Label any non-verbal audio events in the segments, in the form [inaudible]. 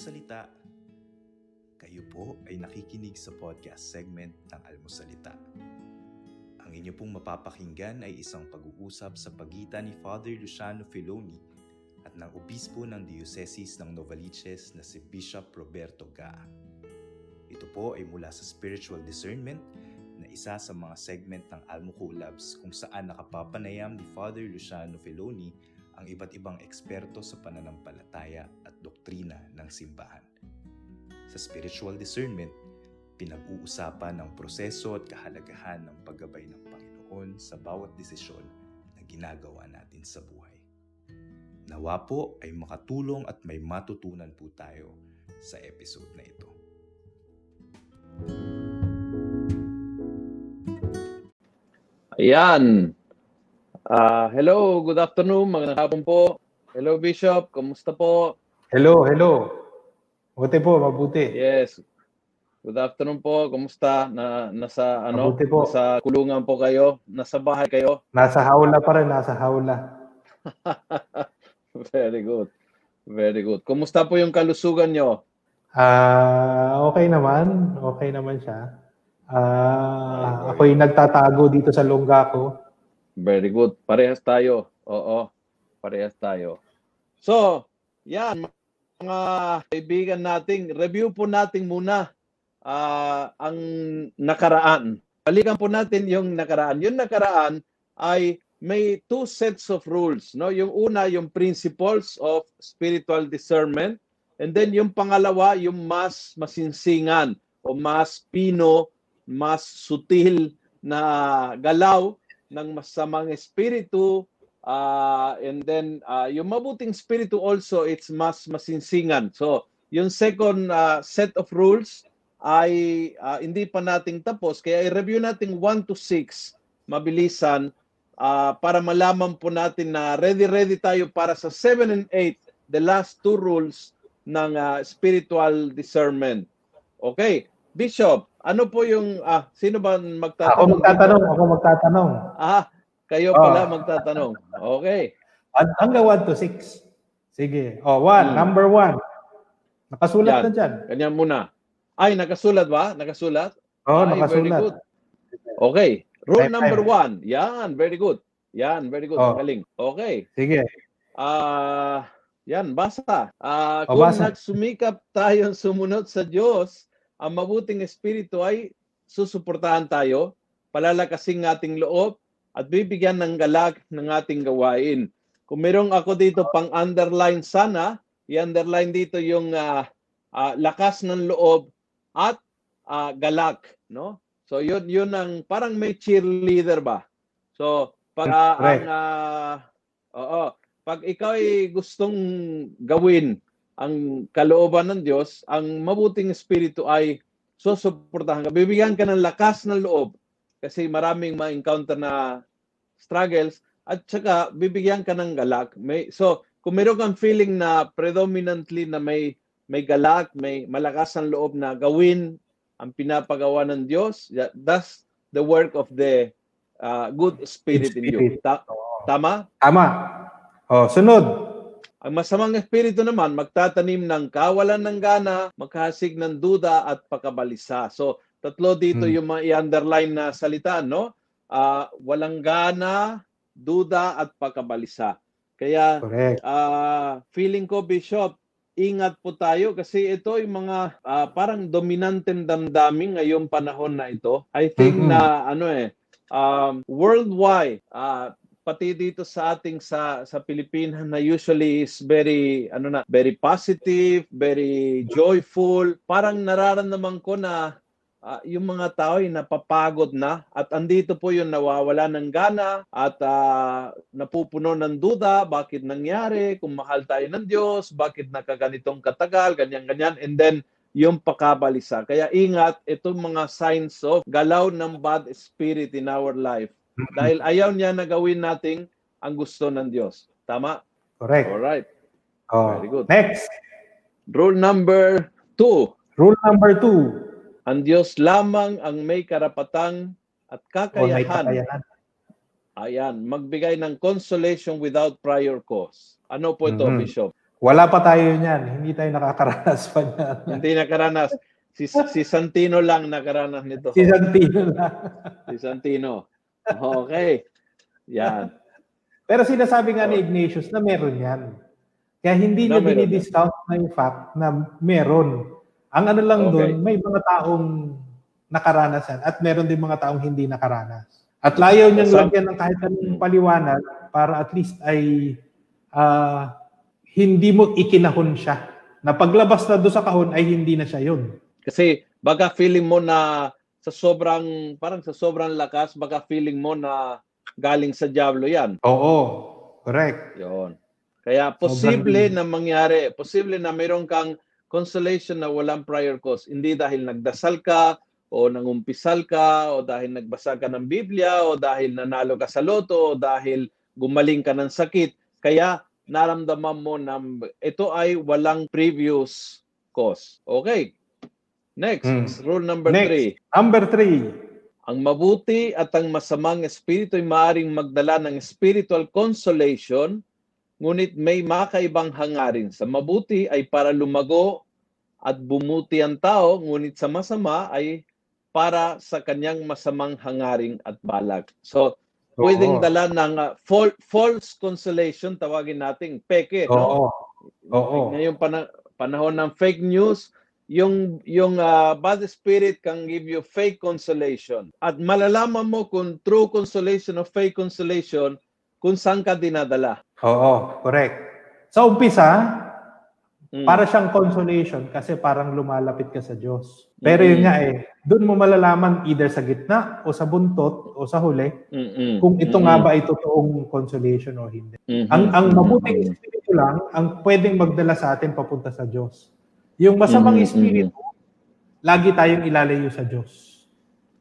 Almusalita. Kayo po ay nakikinig sa podcast segment ng Almusalita. Ang inyo pong mapapakinggan ay isang pag-uusap sa pagitan ni Father Luciano Filoni at ng obispo ng Diocese ng Novaliches na si Bishop Roberto Gaa. Ito po ay mula sa spiritual discernment na isa sa mga segment ng Almo Collabs kung saan nakapapanayam ni Father Luciano Filoni ang iba't ibang eksperto sa pananampalataya at doktrina ng simbahan. Sa spiritual discernment, pinag-uusapan ang proseso at kahalagahan ng paggabay ng Panginoon sa bawat desisyon na ginagawa natin sa buhay. Nawa po ay makatulong at may matutunan po tayo sa episode na ito. Ayan. Ah, hello, good afternoon, magandang hapon po. Hello Bishop, kumusta po? Hello, hello. Mabuti po, mabuti. Yes. Good afternoon po. Kumusta? Na nasa ano? Mabuti po. Nasa kulungan po kayo? Nasa bahay kayo? [laughs] Nasa haula pa rin, nasa haula. Very good. Very good. Kumusta po yung kalusugan nyo? Ah, okay naman. Okay naman siya. Ah, ako'y nagtatago dito sa lungga ko. Very good. Parehas tayo. Oo. Parehas tayo. So, yan mga kaibigan nating review po natin muna ah, ang nakaraan. Balikan po natin yung nakaraan. Yung nakaraan ay may two sets of rules, no? Yung una yung principles of spiritual discernment and then yung pangalawa yung mas masinsingan o mas pino, mas sutil na galaw ng masamang espiritu uh, and then uh, yung mabuting espiritu also it's mas masinsingan. So, yung second uh, set of rules ay uh, hindi pa nating tapos kaya i-review natin 1 to 6 mabilisan uh, para malaman po natin na ready ready tayo para sa 7 and 8 the last two rules ng uh, spiritual discernment. Okay, Bishop, ano po yung ah sino ba magtatanong? Ako magtatanong, ako magtatanong. Ah, kayo Oh. pala magtatanong. Okay. Hang- Hanggang 1 to 6. Sige. Oh, one, Hmm. number one. Nakasulat Yan. na dyan. Kanya muna. Ay, nakasulat ba? Nakasulat? Oh, Ay, Very nakasulat. good. Okay. Rule Type number time. one. Yan, very good. Yan, very good. Oh. Ang Galing. Okay. Sige. Ah, yan, basa. Ah, O, kung basa. nagsumikap tayong sumunod sa Diyos, ang mabuting espiritu ay susuportahan tayo, palalakasin ng ating loob, at bibigyan ng galak ng ating gawain. Kung merong ako dito pang underline sana, i-underline dito yung ah, ah, lakas ng loob at ah, galak, no? So yun yun ang parang may cheerleader ba? So pag ah, ang ah, oo, pag ikaw ay gustong gawin ang kalooban ng Diyos, ang mabuting espiritu ay susuportahan ka. Bibigyan ka ng lakas ng loob kasi maraming ma-encounter na struggles at saka bibigyan ka ng galak. May, so, kung meron kang feeling na predominantly na may may galak, may malakas ang loob na gawin ang pinapagawa ng Diyos, that- that's the work of the uh, good spirit in you. Spirit. Ta- tama? Tama. Oh, sunod. Ang masamang espiritu naman magtatanim ng kawalan ng gana, maghasig ng duda at pakabalisa. So, tatlo dito Hmm. yung mga i-underline na salita, no? Ah, walang gana, duda at pakabalisa. Kaya Correct. ah, feeling ko Bishop, ingat po tayo kasi ito yung mga ah, parang dominanteng damdamin ngayong panahon na ito. I think Mhm. na ano eh um, worldwide ah, pati dito sa ating sa sa Pilipinas na usually is very ano na very positive, very joyful. Parang nararamdaman ko na ah, yung mga tao ay napapagod na at andito po yung nawawala ng gana at ah, napupuno ng duda bakit nangyari kung mahal tayo ng Diyos bakit nakaganitong katagal ganyan ganyan and then yung pakabalisa kaya ingat itong mga signs of galaw ng bad spirit in our life dahil ayaw niya na gawin nating ang gusto ng Diyos tama Correct. all right Oh. Very good. Next. rule number two Rule number two. ang Diyos lamang ang may karapatang at Oh, kakayahan kakayahan. Ayan, magbigay ng consolation without prior cause. Ano po ito, Mhm. Bishop? Wala pa tayo niyan. Hindi tayo nakakaranas pa niyan. [laughs] Hindi nakaranas. Si, si Santino lang nakaranas nito. Si Santino lang. Si Santino. Okay. Yan. Pero sinasabi nga ni Ignatius na meron yan. Kaya hindi Na niya dinidiscount na yung fact na meron. Ang ano lang Okay. doon, may mga taong nakaranas yan at meron din mga taong hindi nakaranas. At layaw niyang Some- lagyan ng kahit anong paliwanag para at least ay ah, hindi mo ikinahon siya. Na paglabas na doon sa kahon ay hindi na siya yun. Kasi baka feeling mo na sa sobrang, parang sa sobrang lakas, baka feeling mo na galing sa Diablo yan. Oo, correct. Yon. Kaya posible Sobrang- na mangyari, posible na mayroon kang consolation na walang prior cause. Hindi dahil nagdasal ka, o nangumpisal ka, o dahil nagbasa ka ng Biblia, o dahil nanalo ka sa loto, o dahil gumaling ka ng sakit. Kaya naramdaman mo na ito ay walang previous cause. Okay. Next, Hmm. rule number Next. three. Number three, Ang mabuti at ang masamang espiritu ay maaring magdala ng spiritual consolation, ngunit may makaibang hangarin. Sa mabuti ay para lumago at bumuti ang tao, ngunit sa masama ay para sa kanyang masamang hangaring at balak. So, pwedeng Oo. dala ng uh, fal- false consolation, tawagin nating peke. No? oo, oo. Ngayong pana- panahon ng fake news, yung yung uh, bad spirit can give you fake consolation. At malalaman mo kung true consolation o fake consolation kung saan ka dinadala. Oo, correct. Sa umpisa, Mm. para siyang consolation kasi parang lumalapit ka sa Diyos. Pero yun Mm. nga eh, doon mo malalaman either sa gitna o sa buntot o sa huli Mm-mm. kung ito Mm-mm. nga ba ay totoong consolation o hindi. Mhm. Ang ang mabuting espiritu lang ang pwedeng magdala sa atin papunta sa Diyos. Yung masamang Mhm, espiritu, lagi tayong ilalayo sa Diyos.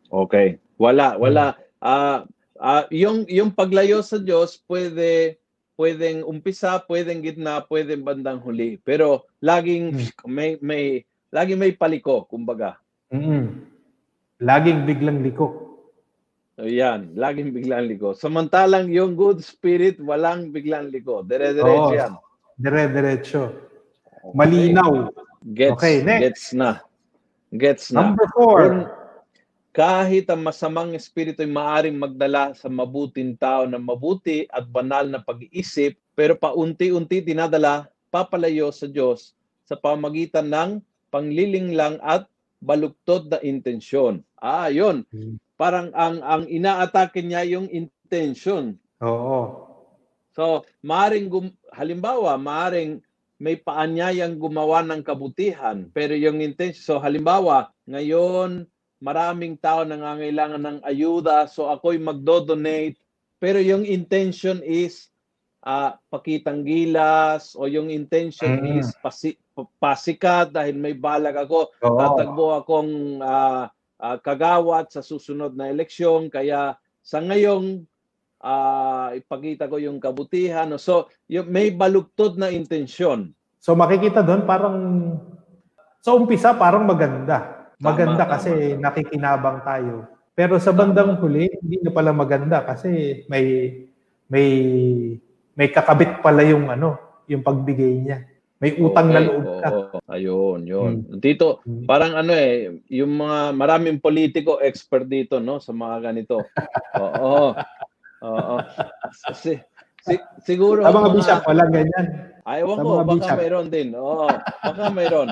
Okay. Wala, wala. Ah, ah, yung yung paglayo sa Diyos pwede pwedeng umpisa, pwedeng gitna, pwedeng bandang huli. Pero laging may may laging may paliko, kumbaga. mm Laging biglang liko. So yan, laging biglang liko. Samantalang yung good spirit, walang biglang liko. Dire-diretso Oo. yan. Dire-diretso. Malinaw. Gets, Okay, next. gets na. Gets na. Number four. Kung kahit ang masamang espiritu ay maaring magdala sa mabuting tao ng mabuti at banal na pag-iisip, pero paunti-unti dinadala papalayo sa Diyos sa pamagitan ng panglilinglang at baluktot na intensyon. Ah, yun. Hmm. Parang ang ang inaatake niya yung intention. Oo. So, maaring gum- halimbawa, maaring may paanyayang gumawa ng kabutihan, pero yung intention, so halimbawa, ngayon maraming tao nangangailangan ng ayuda, so ako'y magdo-donate, pero yung intention is ah, pakitang gilas o yung intention Mm. is pasi- pasikat dahil may balag ako Oo. tatagbo akong ah, ah, kagawat sa susunod na eleksyon kaya sa ngayong ah, ipakita ko yung kabutihan so yung may balugtod na intensyon So makikita doon parang sa umpisa parang maganda. Maganda Tama, kasi tama, nakikinabang tayo. Pero sa bandang huli, hindi na pala maganda kasi may may may kakabit pala yung ano, yung pagbigay niya. May utang na Okay, loob ka. oo. ayun yun dito Hmm. parang ano eh yung mga maraming politiko expert dito no sa mga ganito [laughs] oo oo si, si- siguro Sa mga bishop, walang ganyan. Ayaw ko, baka bishop. mayroon din. Oo, baka mayroon.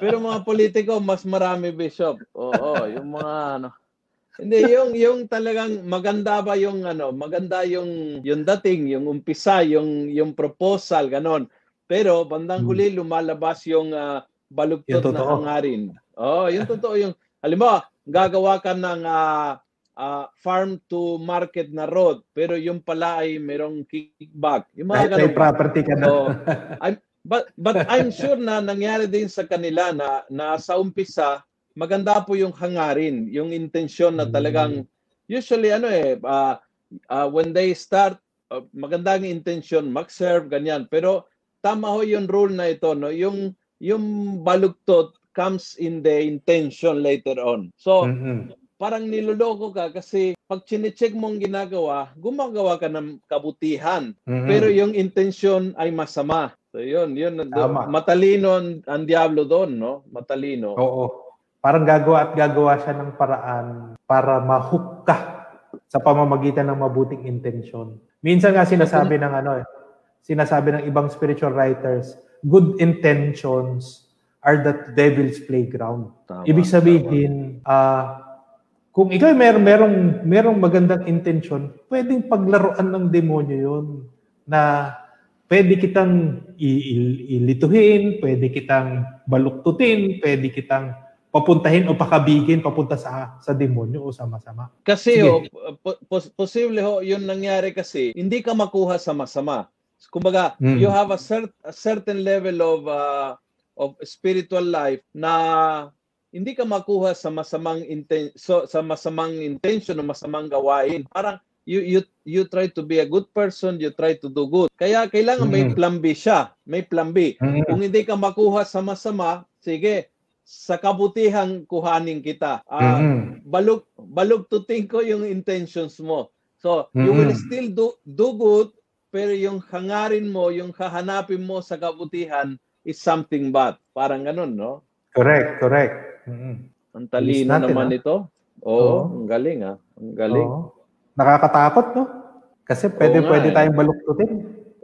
Pero mga politiko, mas marami bishop. Oo, yung mga ano. Hindi, yung yung talagang maganda ba yung ano, maganda yung yung dating, yung umpisa, yung yung proposal, ganon. Pero bandang Hmm. huli lumalabas yung ah, balugtot Yung na hangarin. Oh, yung totoo yung halimbawa, gagawa ka ng ah, ah, farm to market na road, pero yung pala ay merong kickback. Yung mga may ganun. property ka na. So, I'm, but, but I'm sure na nangyari din sa kanila na, na sa umpisa, maganda po yung hangarin, yung intensyon na talagang, usually ano eh, ah, ah, when they start, uh, maganda ang intention, mag-serve, ganyan. Pero tama ho yung rule na ito, no? yung, yung balugtot comes in the intention later on. So, Mhm. Parang niloloko ka kasi pag chinecheck mong ginagawa, gumagawa ka ng kabutihan. Mhm. Pero yung intention ay masama. So yun, yun. Tama. Matalino ang, ang Diablo doon, no? Matalino. Oo. Parang gagawa at gagawa siya ng paraan para mahook ka sa pamamagitan ng mabuting intensyon. Minsan nga sinasabi ng ano eh, sinasabi ng ibang spiritual writers, good intentions are the devil's playground. Tama, Ibig sabihin, ah kung ikaw mer merong merong magandang intensyon, pwedeng paglaruan ng demonyo 'yon na pwede kitang ilituhin, pwede kitang baluktutin, pwede kitang papuntahin o pakabigin papunta sa sa demonyo o sa masama. Kasi Sige. ho, po- pos- posible ho, yun nangyari kasi, hindi ka makuha sa masama. Kumbaga, Mm. you have a, cer- a certain level of uh, of spiritual life na hindi ka makuha sa masamang inten so, sa masamang intention o masamang gawain. Parang you you you try to be a good person, you try to do good. Kaya kailangan may Mm. plan B siya, may plan B. Kung hindi ka makuha sa masama, sige, sa kabutihan kuhanin kita. Ah, Mhm. balog balugtutin ko yung intentions mo. So, you will Mhm. still do do good pero yung hangarin mo, yung hahanapin mo sa kabutihan is something bad. Parang ganun, no? Correct, correct. Mhm. Ang talino natin, naman ah. ito. Oo, Oo. ang galing ah. Ang galing. Oo. Nakakatakot, no? Kasi pwede nga pwede eh. tayong baluktutin.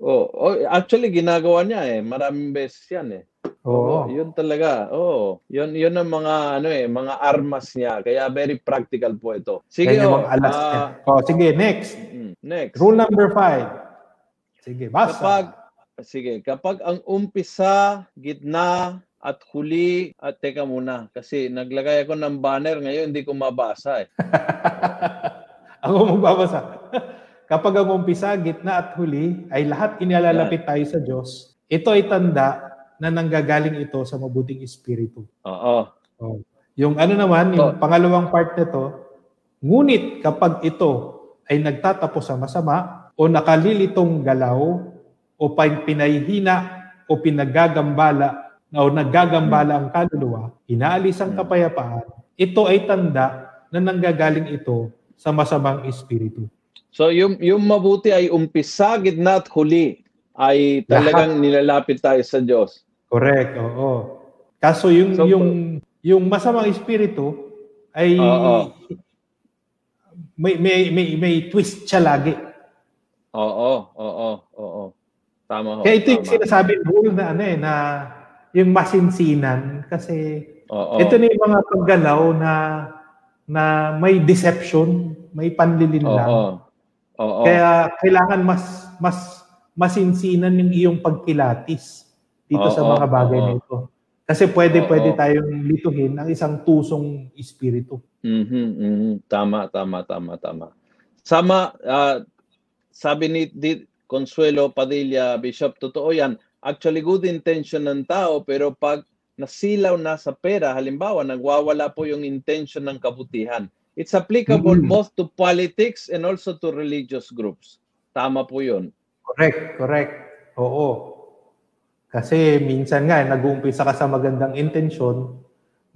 Oh, oh, actually ginagawa niya eh. Maraming beses 'yan eh. Oo. yun talaga. Oo. Yun yun ang mga ano eh, mga armas niya. Kaya very practical po ito. Sige, yung oh, mga alas ah, niya. Oh, sige, next. mm, next. Rule number five. Sige, basa. Kapag sige, kapag ang umpisa, gitna at huli at teka muna kasi naglagay ako ng banner ngayon hindi ko mabasa eh. [laughs] Ako magbabasa. [laughs] Kapag ang umpisa, gitna at huli ay lahat inilalapit tayo sa Diyos, ito ay tanda na nanggagaling ito sa mabuting espiritu. Oo. Oh. Yung ano naman, yung Oh. pangalawang part nito, ngunit kapag ito ay nagtatapos sa masama o nakalilitong galaw o pinahihina o pinagagambala o naggagambala ang kaluluwa, inaalis ang kapayapaan, ito ay tanda na nanggagaling ito sa masamang espiritu. So yung yung mabuti ay umpisa, gitna at huli ay talagang nilalapit tayo sa Diyos. Correct, oo. Kaso yung So, yung yung masamang espiritu ay Oo. may may may may twist siya lagi. Oo, oo, oo. Tama ho. Kaya ito yung tama. sinasabi na ano eh na yung masinsinan kasi Oo. ito na yung mga paggalaw na na may deception, may panlilin lang. Oo. Oo. Kaya kailangan mas mas masinsinan yung iyong pagkilatis dito sa Oo, mga bagay oo. na ito. Kasi pwede Oo. pwede tayong lituhin ang isang tusong espiritu. Mhm, mhm. Tama, tama, tama, tama. Sama, ah, sabi ni Consuelo Padilla, Bishop, totoo yan. Actually, good intention ng tao, pero pag nasilaw na sa pera, halimbawa, nagwawala po yung intention ng kabutihan. It's applicable Mhm. both to politics and also to religious groups. Tama po yun. Correct, correct. Oo. Kasi minsan nga, nag-uumpisa ka sa magandang intensyon,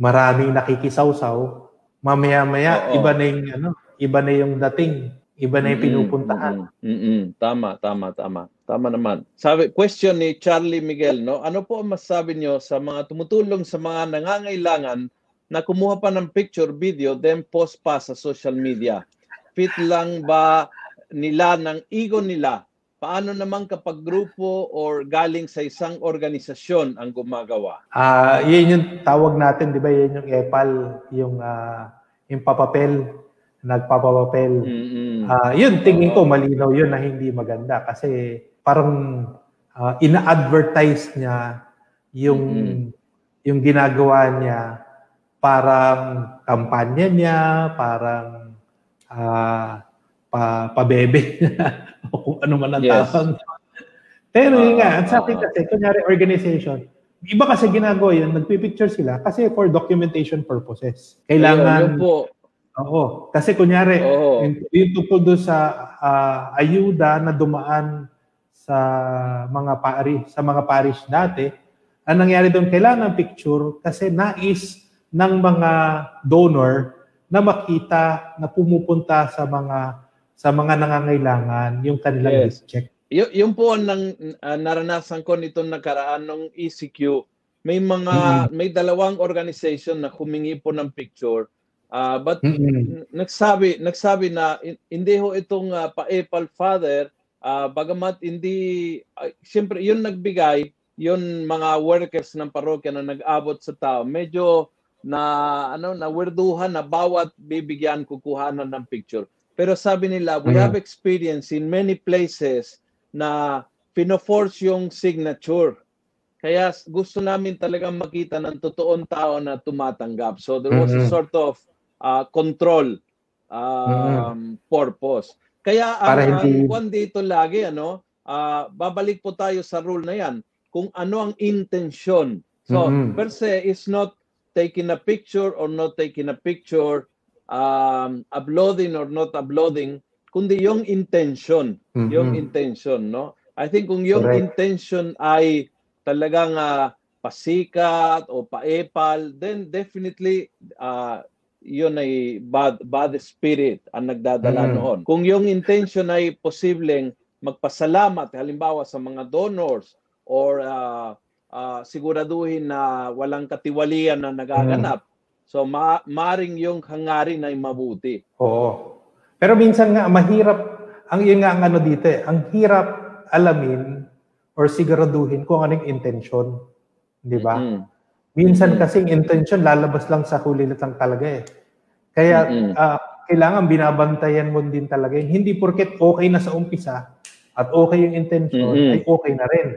maraming nakikisawsaw, mamaya-maya, Oo. iba na yung, ano, iba na yung dating, iba na yung Mm-mm, pinupuntahan. mm-mm. Tama, tama, tama. Tama naman. Sabi, question ni Charlie Miguel, no? Ano po ang masasabi nyo sa mga tumutulong sa mga nangangailangan na kumuha pa ng picture, video, then post pa sa social media? Fit lang ba nila ng ego nila? Paano naman kapag grupo or galing sa isang organisasyon ang gumagawa? Ah, yun yung tawag natin, 'di ba? Yan yung epal, yung ah, yung papapel, nagpapapapel. Mm-mm. Ah, yun tingin ko malinaw yun na hindi maganda kasi parang ah, ina-advertise niya yung Mm-mm. yung ginagawa niya parang kampanya niya, parang ah pa pabebe [laughs] o kung ano man ang Yes. tawag. Pero yun Oo, nga, at sa akin kasi, kunyari organization, iba kasi ginagawa yun, nagpipicture sila kasi for documentation purposes. Kailangan, Ayun, yun po. Oo. Kasi kunyari, Oo. yung, tungkol doon sa ah, ayuda na dumaan sa mga pari, sa mga parish dati, ang nangyari doon, kailangan picture kasi nais ng mga donor na makita na pumupunta sa mga sa mga nangangailangan yung kanilang Yes. check. y- yung po ang nang, ah, naranasan ko nitong nakaraan ng ECQ, may mga may dalawang organization na humingi po ng picture. Ah, but Mm-mm. n- nagsabi nagsabi na hin- hindi ho itong uh, pa-Apple Father. Ah, bagamat hindi uh, siyempre yun nagbigay yun mga workers ng parokya na nag-abot sa tao. Medyo na ano na werduhan na bawat bibigyan kukuhanan ng picture. Pero sabi nila we Mhm. have experience in many places na pino-force yung signature. Kaya gusto namin talagang makita ng totoong tao na tumatanggap. So there was a sort of uh, control um, purpose. Kaya ang, Para hindi- kwan dito lagi ano, ah, babalik po tayo sa rule na 'yan kung ano ang intention. So, Mhm. per se is not taking a picture or not taking a picture, um, uploading or not uploading, kundi yung intention, yung Mhm. intention, no? I think kung yung Correct. intention ay talagang ah, pasikat o paepal, then definitely ah, yun ay bad, bad spirit ang nagdadala Mm. noon. Kung yung intention ay posibleng magpasalamat, halimbawa sa mga donors or ah, ah, siguraduhin na walang katiwalian na nagaganap. So ma maring yung hangarin ay mabuti. Oo. Pero minsan nga mahirap ang yun nga ang ano dito eh, ang hirap alamin or siguraduhin kung anong intention, 'di ba? Mm. Minsan Mm. kasing intention lalabas lang sa huli lang talaga eh. Kaya ah, kailangan binabantayan mo din talaga. yun. Hindi porket okay na sa umpisa at okay yung intention Mm-mm. ay okay na rin.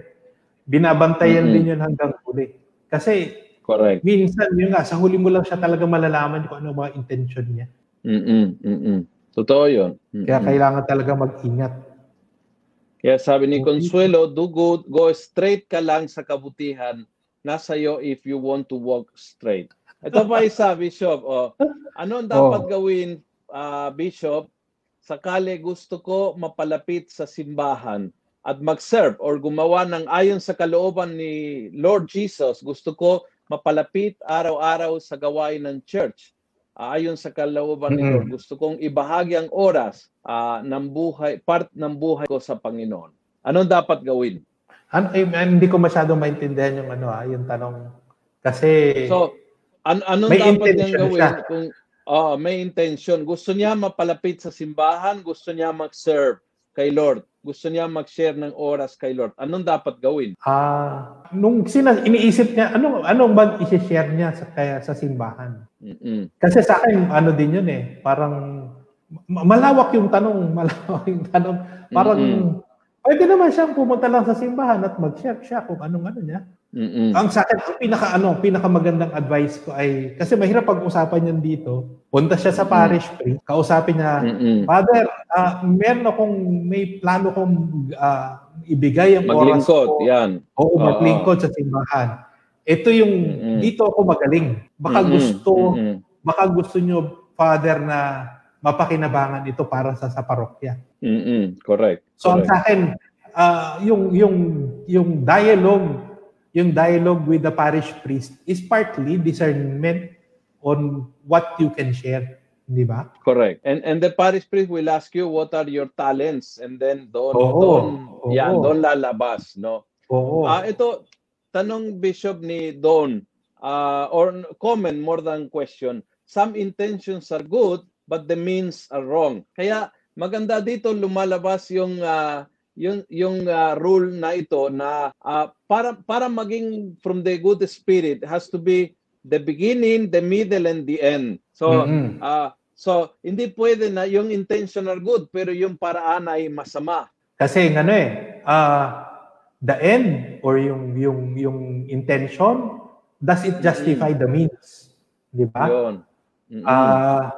Binabantayan Mm-mm. din yun hanggang huli. Kasi Correct. minsan yun nga, sa huli mo lang siya talaga malalaman kung ano mga intention niya. Mm-mm. Mm-mm. Totoo yun. Kaya Mm-mm. kailangan talaga mag-ingat. Kaya sabi ni. Consuelo, do good, go straight ka lang sa kabutihan. Nasa iyo if you want to walk straight. Ito pa isa, Bishop. Oh, ano ang dapat Oh. gawin, ah, Bishop, sakali gusto ko mapalapit sa simbahan at mag-serve or gumawa ng ayon sa kalooban ni Lord Jesus, gusto ko mapalapit araw-araw sa gawain ng church. Ah, ayon sa kalooban ni. Lord, gusto kong ibahagi ang oras ah, ng buhay, part ng buhay ko sa Panginoon. Anong dapat gawin? Ano, eh, hindi ko masyadong maintindihan yung ano ah, yung tanong. Kasi So, an anong May dapat niyang gawin siya. kung oh, may intention, gusto niya mapalapit sa simbahan, gusto niya mag-serve kay Lord, gusto niya mag-share ng oras kay Lord. Anong dapat gawin? ah nung sina, iniisip niya ano anong ba i-share niya sa kaya sa simbahan. Mm-mm. Kasi sa akin ano din yun eh, parang ma- malawak yung tanong, [laughs] malawak yung tanong. Parang Mm-mm. Pwede naman siyang pumunta lang sa simbahan at mag-share siya kung anong ano niya. Mm-mm. Ang sa akin, ang pinaka ano, pinaka magandang advice ko ay kasi mahirap pag-usapan yan dito. Punta siya sa Mm-mm. parish priest, kausapin niya, Mm-mm. Father, ah, meron akong may plano kong ah, ibigay ang oras ko. yan. Oo, Oo. maglingkod sa simbahan. Ito yung Mm-mm. dito ako magaling. Baka Mm-mm. gusto, Mm-mm. baka gusto nyo Father na mapakinabangan ito para sa sa parokya. Mm-mm. Correct. So Correct. sa akin, ah, yung yung yung dialogue, yung dialogue with the parish priest is partly discernment on what you can share, di ba? Correct. And and the parish priest will ask you what are your talents and then doon Oo. doon Oo. yan doon lalabas, no? Oo. Ah, ito tanong bishop ni Don ah, or comment more than question. Some intentions are good but the means are wrong. Kaya maganda dito lumalabas yung ah, yung yung ah, rule na ito na ah, para para maging from the good spirit has to be the beginning, the middle and the end. So Mhm. ah so hindi pwede na yung intention are good pero yung paraan ay masama. Kasi ano eh, ah, the end or yung yung yung intention does it justify the means, 'di ba? Yun. Mm-mm. Ah,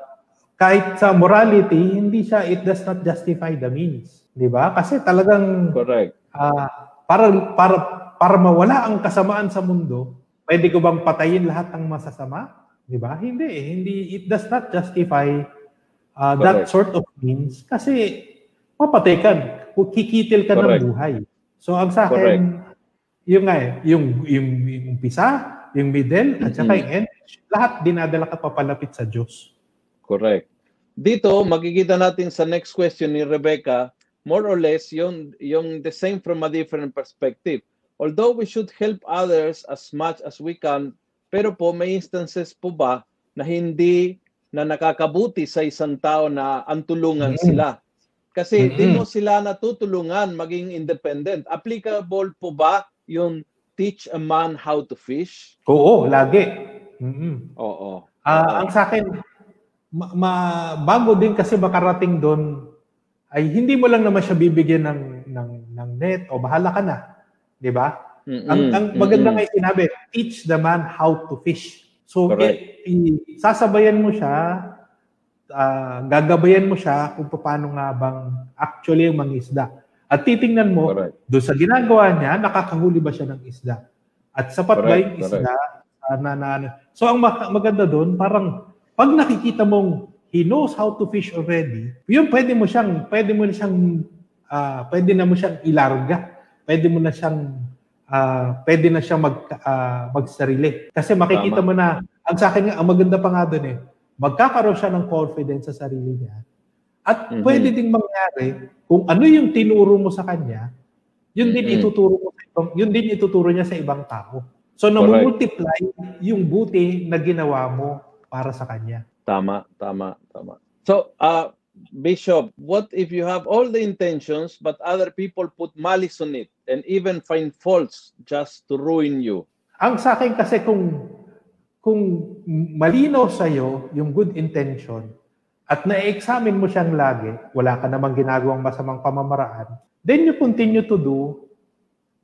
kahit sa morality, hindi siya it does not justify the means, 'di ba? Kasi talagang Correct. ah, para para para mawala ang kasamaan sa mundo, pwede ko bang patayin lahat ng masasama? 'Di ba? Hindi, eh. hindi it does not justify ah, that Correct. sort of means kasi mapatay ka, kikitil ka Correct. ng buhay. So ang sa akin, yung nga eh, yung, yung, yung umpisa, yung middle, at saka Mhm. yung end, lahat dinadala ka papalapit sa Diyos. Correct. Dito, makikita natin sa next question ni Rebecca, more or less yung, yung the same from a different perspective. Although we should help others as much as we can, pero po may instances po ba na hindi na nakakabuti sa isang tao na ang tulungan Mm. sila. Kasi di Mm-mm. mo sila natutulungan maging independent. Applicable po ba yung teach a man how to fish? Oo, lagi. Mm-mm. Oo. Ah, ang sa akin, ma- ma- bago din kasi makarating doon, ay hindi mo lang naman siya bibigyan ng, ng, ng net o bahala ka na. Di ba? Ang, ang maganda Mm-mm. nga sinabi, teach the man how to fish. So, i- i- sasabayan mo siya, ah, gagabayan mo siya kung paano nga bang actually yung mangisda. At titingnan mo, Correct. doon sa ginagawa niya, nakakahuli ba siya ng isda? At sapat ba Correct, yung isda? Ah, na, na, na- So ang ma- maganda doon, parang pag nakikita mong he knows how to fish already, yun pwede mo siyang, pwede mo na siyang, ah, pwede na mo siyang ilarga. Pwede mo na siyang, ah, pwede na siyang mag, ah, magsarili. Kasi makikita Tama. mo na, ang sa akin nga, ang maganda pa nga doon eh, magkakaroon siya ng confidence sa sarili niya. At Mhm. pwede ding mangyari, kung ano yung tinuro mo sa kanya, yun din Mhm. ituturo mo sa ibang, yun din ituturo niya sa ibang tao. So namumultiply yung buti na ginawa mo para sa kanya. Tama, tama, tama. So, uh, Bishop, what if you have all the intentions but other people put malice on it and even find faults just to ruin you? Ang sa akin kasi kung kung malinaw sa iyo yung good intention at na-examine mo siyang lagi, wala ka namang ginagawang masamang pamamaraan, then you continue to do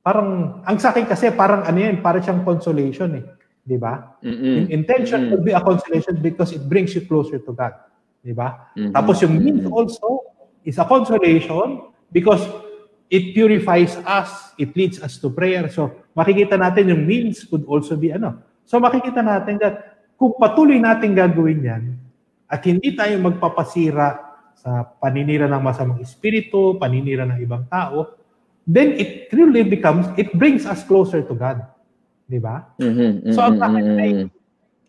parang ang sa akin kasi parang ano yan, parang siyang consolation eh, 'di ba? Mm-mm. intention could be a consolation because it brings you closer to God. Di ba? Mhm. Tapos yung means also is a consolation because it purifies us, it leads us to prayer. So makikita natin yung means could also be ano. So makikita natin that kung patuloy natin gagawin yan at hindi tayo magpapasira sa paninira ng masamang espiritu, paninira ng ibang tao, then it really becomes, it brings us closer to God. Di ba? Mhm, So, ang mhm, sa akin ay.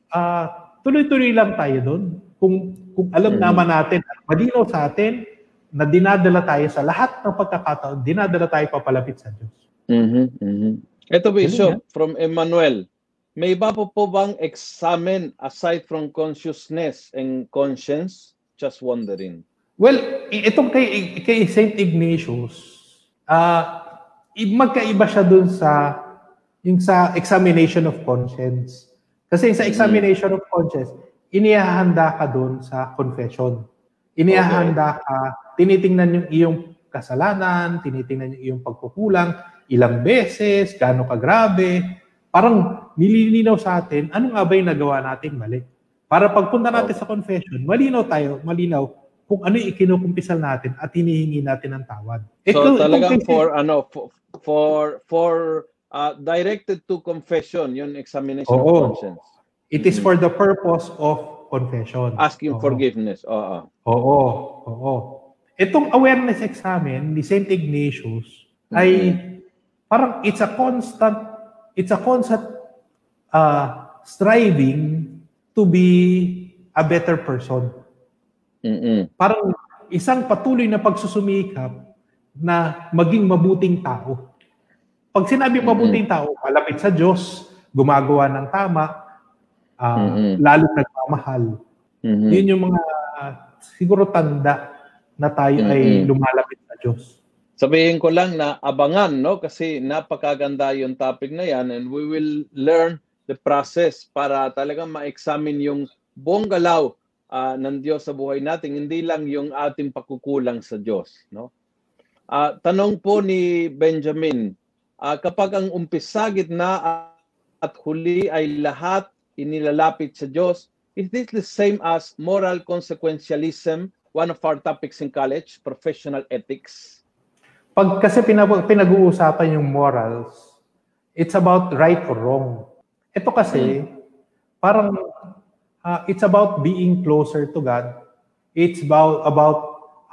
Ah, tuloy-tuloy lang tayo doon. Kung kung alam Mhm. naman natin, at malinaw sa atin na dinadala tayo sa lahat ng pagkakataon, dinadala tayo papalapit sa Diyos. Mhm, mhm. Ito, Bishop, yan. from Emmanuel, may iba po po bang examine aside from consciousness and conscience? Just wondering. Well, itong kay, kay St. Ignatius, ah i- magkaiba siya doon sa yung sa examination of conscience. Kasi sa examination of conscience, inihahanda ka doon sa confession. Inihahanda ka, tinitingnan yung iyong kasalanan, tinitingnan yung iyong pagkukulang, ilang beses, gaano kagrabe. Parang nililinaw sa atin, ano nga ba yung nagawa natin mali? Para pagpunta natin sa confession, malinaw tayo, malinaw kung ano yung ikinukumpisal natin at hinihingi natin ng tawad. So, Ito- itong talagang kay- for, ano, for, for, for uh, directed to confession, yun examination Oo. of conscience. It is for the purpose of confession. Asking Oo. forgiveness. Oo. Oo, oo. Itong awareness examen ni St. Ignatius ay parang it's a constant it's a constant uh, striving to be a better person. Mm-mm. Parang isang patuloy na pagsusumikap na maging mabuting tao. Pag sinabi mabuting tao, malapit sa Diyos, gumagawa ng tama, ah, Mm-mm. lalo nagmamahal. Mhm. Yun yung mga siguro tanda na tayo ay Mm-mm. lumalapit sa Diyos. Sabihin ko lang na abangan, no? Kasi napakaganda yung topic na yan and we will learn the process para talagang ma-examine yung buong galaw ah, ng Diyos sa buhay natin, hindi lang yung ating pagkukulang sa Diyos, no? Ah, tanong po ni Benjamin, ah, kapag ang umpisa, gitna at huli ay lahat inilalapit sa Diyos, is this the same as moral consequentialism, one of our topics in college, professional ethics? Pag kasi pinag- pinag-uusapan yung morals, it's about right or wrong. Ito kasi, parang ah, it's about being closer to God. It's about about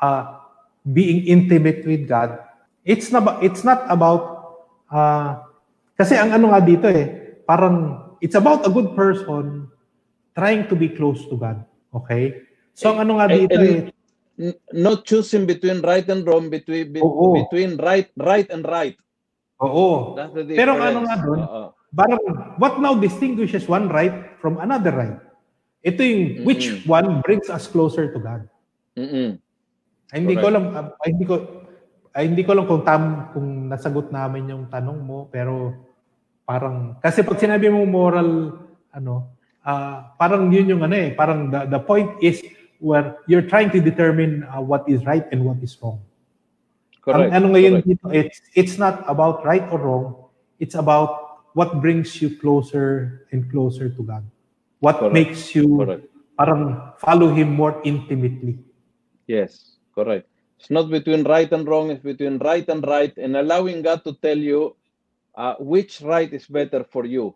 ah, being intimate with God. It's not it's not about ah, kasi ang ano nga dito eh, parang it's about a good person trying to be close to God. Okay? So ang ano nga Eh, dito eh, eh, n- not choosing between right and wrong, between be- Oo. between right right and right. Oo. That's the difference. Pero ano nga doon, Oo. Parang, what now distinguishes one right from another right? Ito yung, which Mm-mm. one brings us closer to God? Mm-mm. Hindi ko Correct. alam, ah, ay, hindi ko, ay, hindi ko alam kung tam, kung nasagot namin yung tanong mo, pero parang, kasi pag sinabi mo moral, ano, ah, parang yun yung ano eh, parang the, the point is where you're trying to determine ah, what is right and what is wrong. Correct. Ang ano ngayon correct. dito, it's, it's not about right or wrong. It's about what brings you closer and closer to God. What Correct. makes you Correct. parang follow Him more intimately. Yes, correct. It's not between right and wrong, it's between right and right and allowing God to tell you uh, which right is better for you.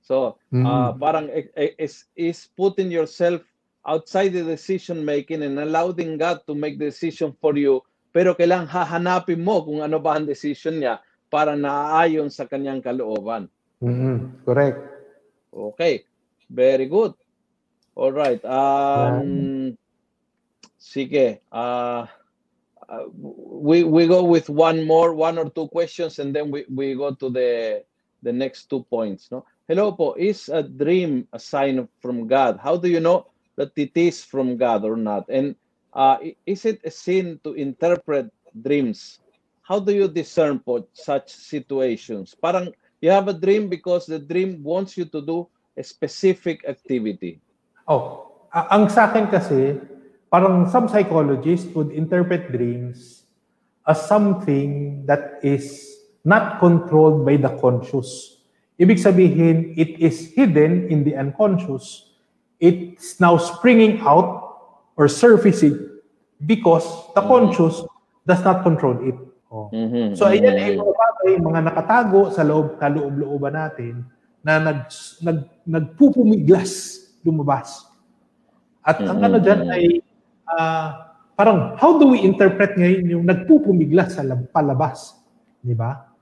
So, uh, Mm. parang i- i- is, is putting yourself outside the decision making and allowing God to make the decision for you, pero kailangan hahanapin mo kung ano ba ang decision niya para naaayon sa kanyang kalooban. Mhm. Correct. Okay. Very good. All right. Um sige. Uh, uh, we we go with one more, one or two questions and then we we go to the the next two points, no? Hello po, is a dream a sign from God? How do you know that it is from God or not? And uh, is it a sin to interpret dreams? How do you discern po such situations? Parang you have a dream because the dream wants you to do a specific activity. Oh, ang sa akin kasi, parang some psychologists would interpret dreams as something that is not controlled by the conscious. Ibig sabihin, it is hidden in the unconscious. It's now springing out or surfacing because the conscious does not control it. Oh. Mhm, So ayan ay mga bagay, mga nakatago sa loob kaloob-looban natin na nag, nag nagpupumiglas lumabas. At ang ano diyan ay ah, parang how do we interpret ngayon yung nagpupumiglas sa lab- palabas, di ba?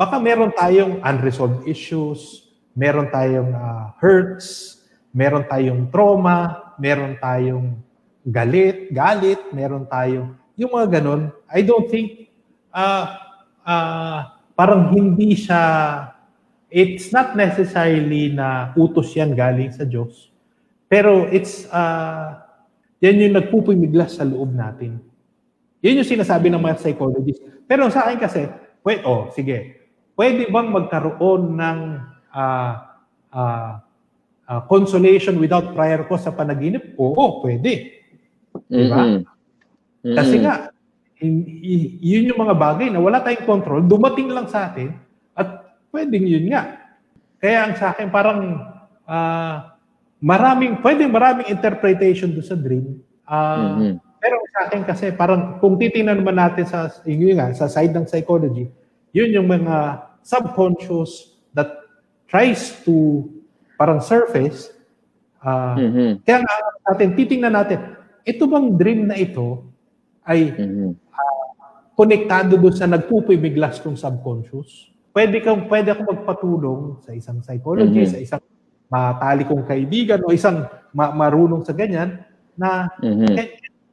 Baka meron tayong unresolved issues, meron tayong ah, hurts, meron tayong trauma, meron tayong galit, galit, meron tayong yung mga ganun. I don't think ah ah, parang hindi siya it's not necessarily na utos yan galing sa Diyos. Pero it's ah yan yung nagpupumiglas sa loob natin. Yan yung sinasabi ng mga psychologists. Pero sa akin kasi, wait, oh, sige. Pwede bang magkaroon ng ah, ah, ah, consolation without prior cause sa panaginip? Oo, pwede. Di ba? Mhm. Kasi nga, yun yung mga bagay na wala tayong control, dumating lang sa atin, at pwedeng yun nga. Kaya ang sa akin, parang ah, maraming, pwedeng maraming interpretation do sa dream. Ah, Mhm. Pero sa akin kasi, parang kung titingnan naman natin sa, yun nga, sa side ng psychology, yun yung mga subconscious that tries to parang surface. ah, Mhm. Kaya nga natin, titingnan natin, ito bang dream na ito ay Mhm. konektado doon sa nagpupumiglas kong subconscious. Pwede kang pwede akong magpatulong sa isang psychologist, Mhm. sa isang matali kong kaibigan o isang ma- marunong sa ganyan na Mhm. eh,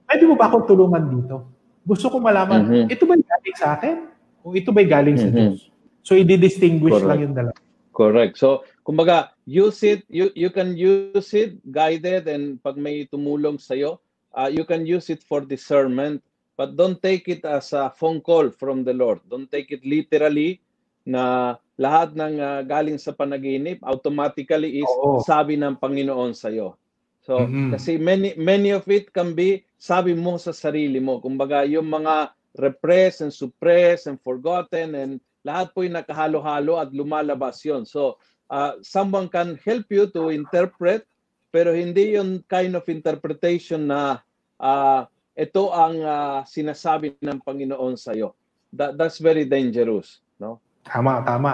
pwede mo ba akong tulungan dito? Gusto ko malaman, Mhm. ito ba galing sa akin o ito ba galing sa Mhm. Diyos? So i-distinguish Correct. lang yung dalawa. Correct. So, kumbaga, use it, you, you can use it guided and pag may tumulong sa'yo, uh, you can use it for discernment, but don't take it as a phone call from the Lord. Don't take it literally na lahat ng uh, galing sa panaginip automatically is Oo. sabi ng Panginoon sa'yo. So, Mhm. kasi many many of it can be sabi mo sa sarili mo. Kumbaga, yung mga repressed and suppressed and forgotten and lahat po yung nakahalo-halo at lumalabas yon. So, uh, someone can help you to interpret, pero hindi yung kind of interpretation na uh, ito ang uh, sinasabi ng Panginoon sa iyo. That, that's very dangerous, no? Tama, tama.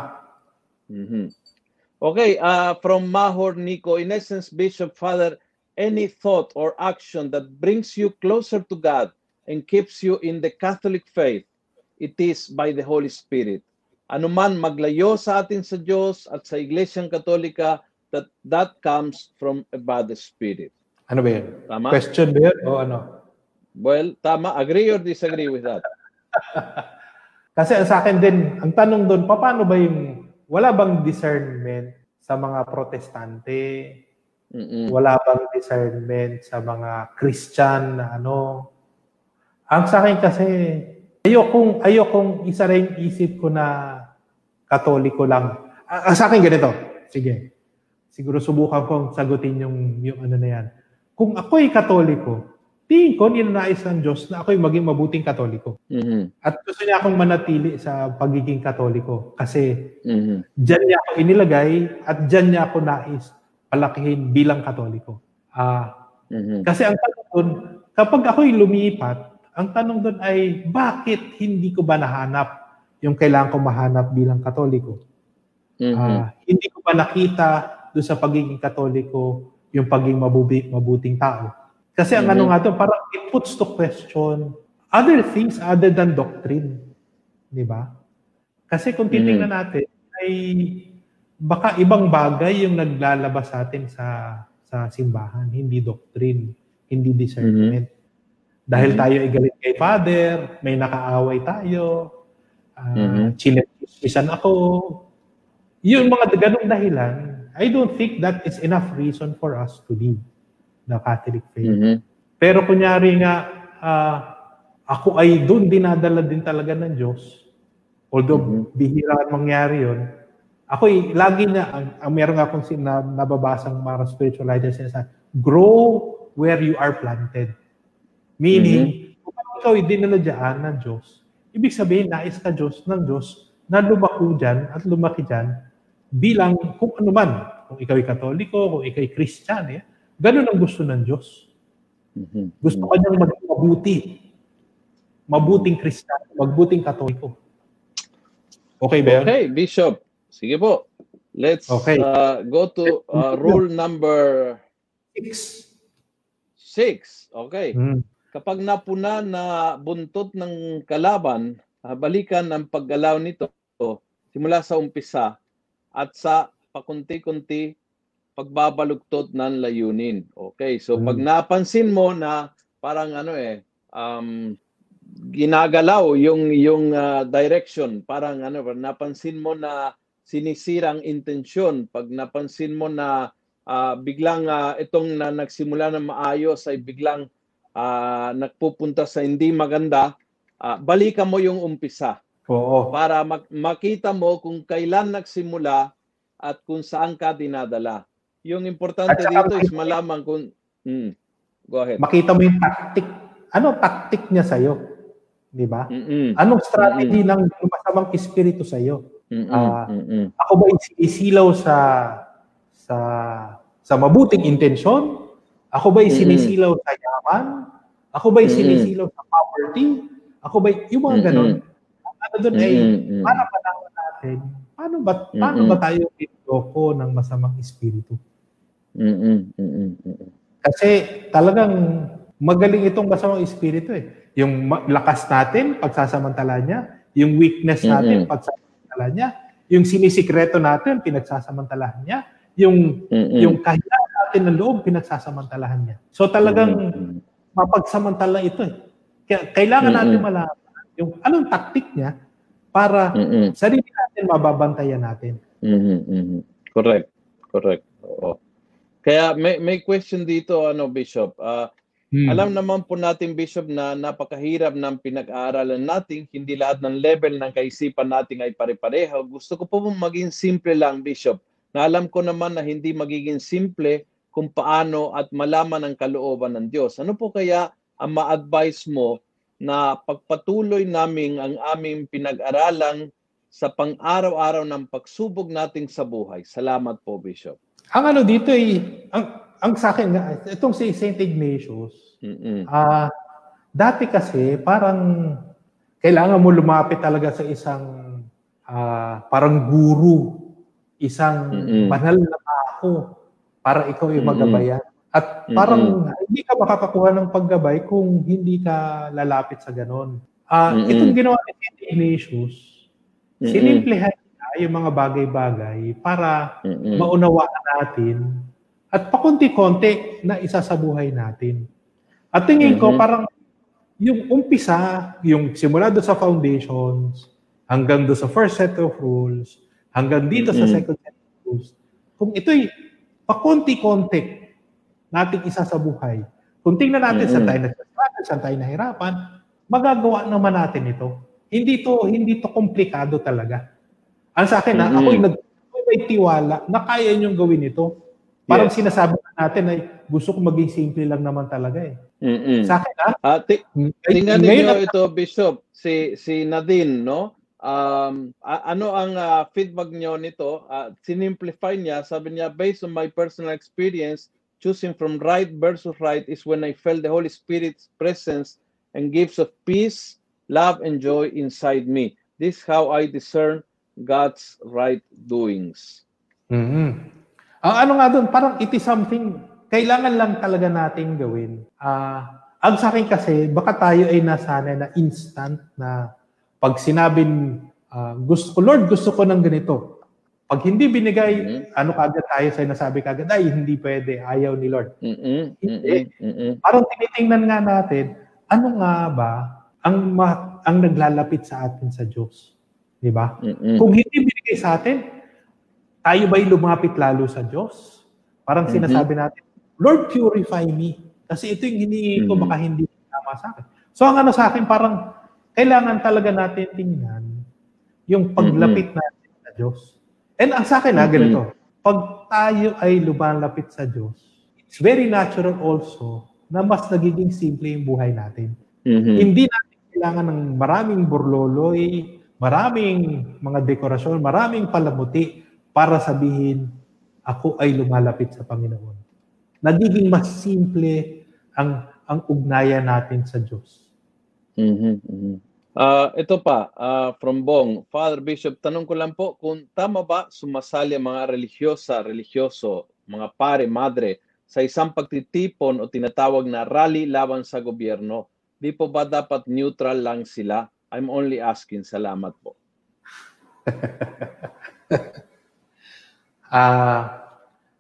Mhm. Okay, uh, from Mahor Nico, in essence, Bishop Father, any thought or action that brings you closer to God and keeps you in the Catholic faith, it is by the Holy Spirit. Ano man maglayo sa atin sa Diyos at sa Iglesiyang Katolika, that that comes from a bad spirit. Ano ba yun? Tama? Question ba yun o ano? Well, tama. Agree or disagree with that? [laughs] Kasi sa akin din, ang tanong doon, paano ba yung, wala bang discernment sa mga protestante? Mm-mm. Wala bang discernment sa mga Christian na ano? Ang sa akin kasi, ayokong, ayokong isa rin isip ko na katoliko lang. Ah, sa akin ganito. Sige. Siguro subukan kong sagutin yung, yung ano na yan. Kung ako'y katoliko, tingin ko ninanais ng Diyos na ako'y maging mabuting katoliko. Mhm. At gusto niya akong manatili sa pagiging katoliko. Kasi Mhm. Diyan niya ako inilagay at diyan niya ako nais palakihin bilang katoliko. Ah, Mhm. kasi ang tanong doon, kapag ako'y lumipat, ang tanong doon ay bakit hindi ko ba nahanap yung kailangan ko mahanap bilang katoliko? Mhm. Ah, hindi ko ba nakita doon sa pagiging katoliko yung pagiging mabubi, mabuting tao? Kasi ang Mhm. ano nga doon, parang it puts to question other things other than doctrine. Di ba? Kasi kung titingnan natin, ay baka ibang bagay yung naglalabas sa atin sa sa simbahan, hindi doctrine, hindi discernment. Dahil Mhm. tayo ay galit kay Father, may nakaaway tayo, uh, Mhm. chismisan ako. Yung mga ganong dahilan, I don't think that is enough reason for us to leave the Catholic faith. Mhm. Pero kunyari nga, ah, ako ay doon dinadala din talaga ng Diyos. Although Mhm. bihira mangyari yon ako lagi na, ang, ang meron akong sin, na, nababasang mga spiritual writers na grow where you are planted. Meaning, kung ikaw ay dinala dyan ng Diyos, ibig sabihin, nais ka Diyos ng Diyos na lumako dyan at lumaki dyan bilang kung ano man. Kung ikaw ay katoliko, kung ikaw ay Christian, eh, ganun ang gusto ng Diyos. Mhm. Gusto ka niyang maging mabuti. Mabuting Kristiyano, mabuting Katoliko. Okay ba? Okay, Bishop. Sige po. Let's Okay. uh, go to uh, rule number Six. six. Okay. Mm. Kapag napuna na buntot ng kalaban, balikan ang paggalaw nito simula sa umpisa at sa pakunti-kunti pagbabalugtot ng layunin. Okay, so pag Hmm. napansin mo na parang ano eh, um, ginagalaw yung yung ah, direction, parang ano, napansin mo na sinisirang intensyon, pag napansin mo na ah, biglang ah, itong na nagsimula na maayos ay biglang ah, nagpupunta sa hindi maganda, ah, balikan mo yung umpisa Oo. para mak- makita mo kung kailan nagsimula at kung saan ka dinadala. Yung importante saka dito is malaman kung mm, go ahead. Makita mo yung tactic. Ano tactic niya sa'yo? Di ba? Mm-mm. Anong strategy ng masamang espiritu sa'yo? Mm-mm. Mm-mm. Ako ba isisilaw sa sa sa mabuting intensyon? Ako ba Mm-mm. sinisilaw sa yaman? Ako ba Mm-mm. sinisilaw sa poverty? Ako ba yung mga ganon? Ang Ano doon ay Mm-mm. para malaman natin paano ba paano Mm-mm. ba tayo niloko ng masamang espiritu? Mm-mm. Mm-mm. Mm-mm. Kasi talagang magaling itong masamang espiritu eh. Yung lakas natin, pagsasamantala niya. Yung weakness natin, Mm-mm. pagsasamantala niya. Yung sinisikreto natin, pinagsasamantalahan niya. Yung Mm-mm. yung kahilangan natin ng loob, pinagsasamantalahan niya. So talagang Mm-mm. mapagsamantala ito eh. Kaya kailangan Mm-mm. natin malaman yung anong taktik niya para Mm-mm. sarili natin mababantayan natin. Mhm, mhm. Correct. Correct. Oo. Kaya may may question dito ano Bishop. Ah, Hmm. alam naman po natin Bishop na napakahirap ng pinag-aaralan natin, hindi lahat ng level ng kaisipan natin ay pare-pareho. Gusto ko po maging simple lang Bishop. Na alam ko naman na hindi magiging simple kung paano at malaman ang kalooban ng Diyos. Ano po kaya ang ma-advise mo na pagpatuloy namin ang aming pinag-aralan sa pang-araw-araw ng pagsubok nating sa buhay. Salamat po, Bishop. Ang ano dito ay ang ang sa akin nga, itong si St. Ignatius, Mm-mm. ah dati kasi parang kailangan mo lumapit talaga sa isang ah, parang guru, isang Mm-mm. banal na tao para ikaw ay Mm-mm. magabayan. At parang hindi ka makakakuha ng paggabay kung hindi ka lalapit sa ganon. Ah, Mm-mm. itong ginawa ni St. Ignatius, Mm-mm. sinimplihan yung mga bagay-bagay para Mm-mm. maunawaan natin at pakunti-konti na isa sa buhay natin. At tingin ko Mhm. parang yung umpisa, yung simula doon sa foundations, hanggang doon sa first set of rules, hanggang dito sa Mm-mm. second set of rules, kung ito'y pakonti-konti nating isa sa buhay, kung tingnan natin saan Mm-mm. tayo nagsastruggle, saan tayo nahirapan, magagawa naman natin ito. Hindi to hindi to komplikado talaga. Ang sa akin, na Mm-mm. ako'y nag may tiwala na kaya niyong gawin ito. Parang Yes. sinasabi natin ay gusto ko maging simple lang naman talaga eh. Mm-mm. Sa akin, ha? Ah, ti- Ay, Tingnan ngayon ninyo na- ito, Bishop, si si Nadine, no? Um, a- ano ang ah, feedback niyo nito? Uh, sinimplify niya, sabi niya, based on my personal experience, choosing from right versus right is when I felt the Holy Spirit's presence and gifts of peace, love, and joy inside me. This is how I discern God's right doings. Mhm. Ang ano nga doon, parang it is something, kailangan lang talaga nating gawin. Ah, ang sa akin kasi, baka tayo ay nasanay na instant na pag sinabing, ah, gusto ko, Lord, gusto ko ng ganito. Pag hindi binigay, Mhm. ano kagad tayo sa nasabi kagad, ay, hindi pwede, ayaw ni Lord. Mm-mm, Hindi. mm-mm. Parang tinitingnan nga natin, ano nga ba ang, ma- ang naglalapit sa atin sa Diyos? Di ba? Mm-mm. Kung hindi binigay sa atin, tayo ba'y lumapit lalo sa Diyos? Parang Mhm. sinasabi natin, Lord, purify me. Kasi ito yung hinihingi ko, Mhm. baka hindi tama sa akin. So ang ano sa akin, parang kailangan talaga natin tingnan yung paglapit natin sa Diyos. And ang sa akin, ha, Mhm. ganito, pag tayo ay lumalapit sa Diyos, it's very natural also na mas nagiging simple yung buhay natin. Mhm. Hindi natin kailangan ng maraming burloloy, maraming mga dekorasyon, maraming palamuti para sabihin, ako ay lumalapit sa Panginoon. Nagiging mas simple ang ang ugnayan natin sa Diyos. Mhm, mhm. Ah, ito pa, ah, from Bong. Father Bishop, tanong ko lang po kung tama ba sumasali ang mga religyosa, religyoso, mga pare, madre, sa isang pagtitipon o tinatawag na rally laban sa gobyerno. Di po ba dapat neutral lang sila? I'm only asking. Salamat po. [laughs] Ah,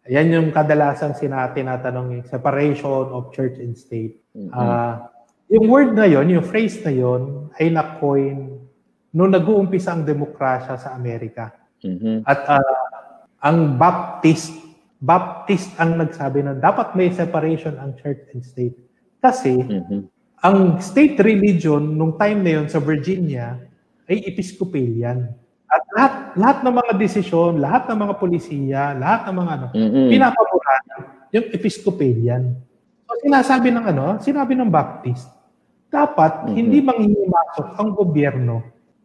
yan yung kadalasan sina tinatanong yung separation of church and state. Mhm. Ah, yung word na yon, yung phrase na yon ay na-coin nung nag-uumpisa ang demokrasya sa Amerika. Mhm, At ah, ang Baptist, Baptist ang nagsabi na dapat may separation ang church and state. Kasi mhm, ang state religion nung time na yon sa Virginia ay Episcopalian. At lahat, lahat ng mga desisyon, lahat ng mga polisiya, lahat ng mga ano, mhm, pinapaboran yung Episcopalian. So sinasabi ng ano, sinabi ng Baptist, dapat Mhm. hindi manghihimasok ang gobyerno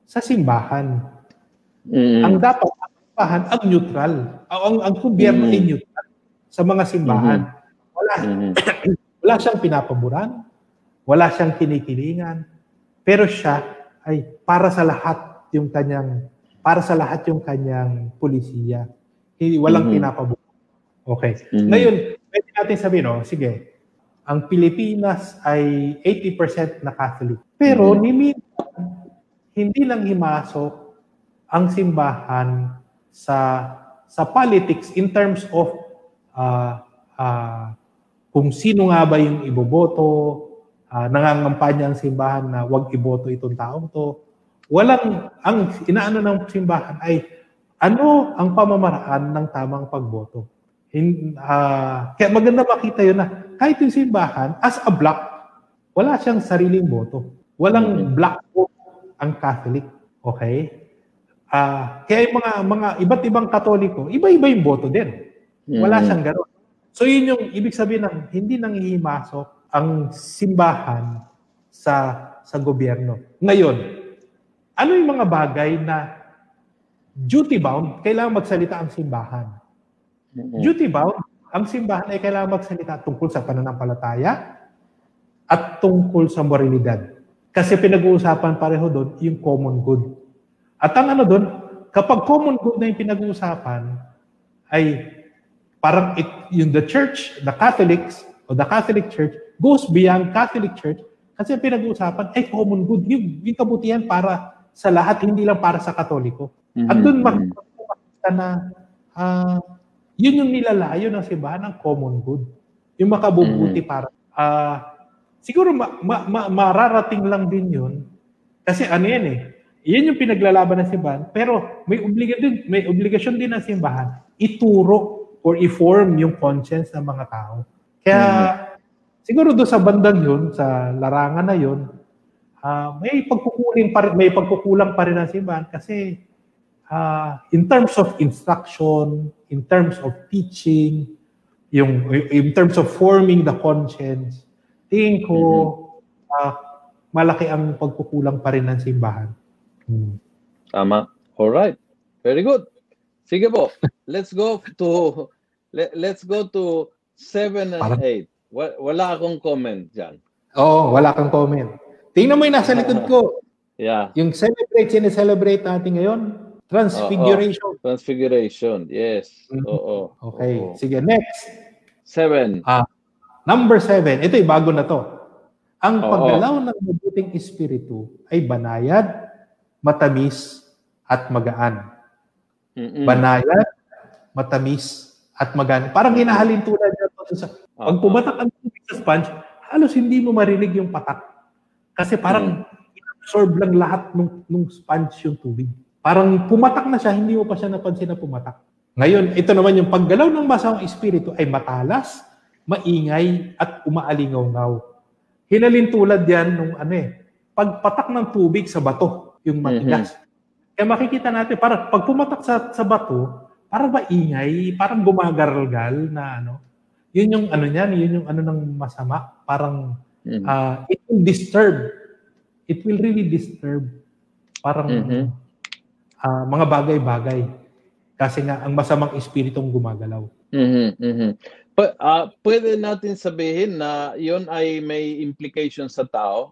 sa simbahan. mhm, Ang dapat ang simbahan ang neutral. Ang ang, ang gobyerno Mhm. ay neutral sa mga simbahan. Wala mhm, [clears throat] wala siyang pinapaboran, wala siyang kinikilingan, pero siya ay para sa lahat yung kanyang para sa lahat yung kanyang pulisiya. Hindi walang Mhm. pinapaboran. Okay. mhm. Ngayon, pwede natin sabihin, no, sige, ang Pilipinas ay 80% na Catholic. Pero Mhm. ni minsan, hindi lang himasok ang simbahan sa sa politics in terms of ah, ah, kung sino nga ba yung iboboto, ah, nangangampanya ang simbahan na wag iboto itong taong to. Walang, ang inaano ng simbahan ay ano ang pamamaraan ng tamang pagboto. In, ah, kaya maganda makita yun na kahit yung simbahan, as a block, wala siyang sariling boto. Walang Mhm. block vote ang Catholic. Okay? Ah, kaya yung mga, mga iba't ibang katoliko, iba-iba yung boto din. Wala Mhm. siyang gano'n. So yun yung ibig sabihin ng hindi nang hihimasok ang simbahan sa sa gobyerno. Ngayon, ano yung mga bagay na duty bound, kailangan magsalita ang simbahan. Duty bound, ang simbahan ay kailangan magsalita tungkol sa pananampalataya at tungkol sa moralidad. Kasi pinag-uusapan pareho doon yung common good. At ang ano doon, kapag common good na yung pinag-uusapan, ay parang it, yung the church, the Catholics, o the Catholic Church, goes beyond Catholic Church kasi ang pinag-uusapan ay common good. Yung, yung kabutihan para sa lahat, hindi lang para sa Katoliko. At Mhm, doon makikita na ah, yun yung nilalayo ng simbahan ng common good. Yung makabubuti para ah, siguro ma, ma, ma, mararating lang din yun. Kasi ano yan eh, yan yung pinaglalaban ng simbahan. Pero may obligasyon din, may obligasyon din ng simbahan ituro or i-form yung conscience ng mga tao. Kaya mm-hmm. Siguro do sa bandang yun, sa larangan na yun, uh, may pagkukulang pa rin, may pagkukulang pa rin ng simbahan kasi uh, in terms of instruction, in terms of teaching, yung in terms of forming the conscience, tingin ko mm-hmm. uh, malaki ang pagkukulang pa rin ng simbahan. Hmm. Tama. All right. Very good. Sige po. [laughs] Let's go to let, let's go to 7 and 8. Wala akong comment diyan. Oo, wala kang comment. Tingnan mo yung nasa likod ko. [laughs] yeah. Yung celebrate, sine-celebrate natin ngayon. Transfiguration. Oh, oh. Transfiguration, yes. Mm-hmm. Oo. Okay, Oo. sige, next. Seven. Ah, number seven. Ito yung bago na to. Ang Oo. paggalaw ng mabuting espiritu ay banayad, matamis, at magaan. Mm-mm. banayad, matamis, at magaan. Parang hinahalin tulad niya to sa pag pumatak ang tubig sa sponge, halos hindi mo marinig yung patak. Kasi parang mm. absorb lang lahat ng nung sponge yung tubig. Parang pumatak na siya, hindi mo pa siya napansin na pumatak. Ngayon, ito naman yung paggalaw ng masamang espiritu ay matalas, maingay, at umaalingaw-ngaw. Hinalin tulad yan nung ano eh, pagpatak ng tubig sa bato, yung matigas. Mm-hmm. Kaya makikita natin, para pag pumatak sa, sa bato, parang maingay, parang gumagargal na ano. Yun yung ano niyan, yun yung ano ng masama. Parang mm-hmm. uh, it will disturb. It will really disturb. Parang mm-hmm. uh, mga bagay-bagay. Kasi nga, ang masamang espiritong gumagalaw. Mm-hmm. mm-hmm. P- uh, pwede natin sabihin na yun ay may implication sa tao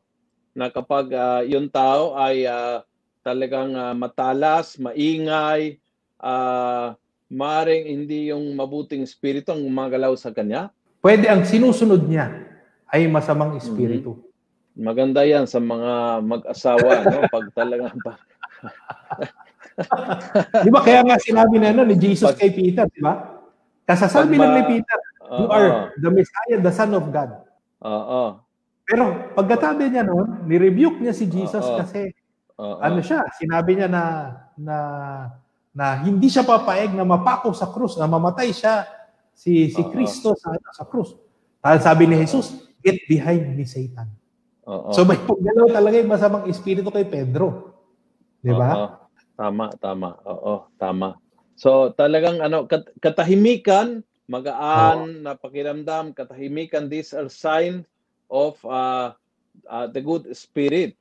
na kapag uh, yung tao ay uh, talagang uh, matalas, maingay, uh, maring hindi yung mabuting espiritu ang gumagalaw sa kanya? Pwede ang sinusunod niya ay masamang espiritu. Mm-hmm. Maganda yan sa mga mag-asawa, no? [laughs] Pag talagang pa. [laughs] di ba kaya nga sinabi na ano, ni Jesus Pag, kay Peter, di ba? Kasasabi lang ni Peter, you uh, are the Messiah, the Son of God. Oo. Uh, uh. Pero pagkatabi niya noon, ni-rebuke niya si Jesus uh, uh. kasi Uh-oh. Ano siya? Sinabi niya na na na hindi siya papayag na mapako sa krus, na mamatay siya si si Kristo sa sa krus. Dahil sabi ni Jesus, get behind me Satan. Uh-oh. So may paggalaw talaga yung masamang espiritu kay Pedro. Di ba? Tama, tama. Oo, tama. So talagang ano kat- katahimikan, magaan na pakiramdam, katahimikan these are sign of uh, uh, the good spirit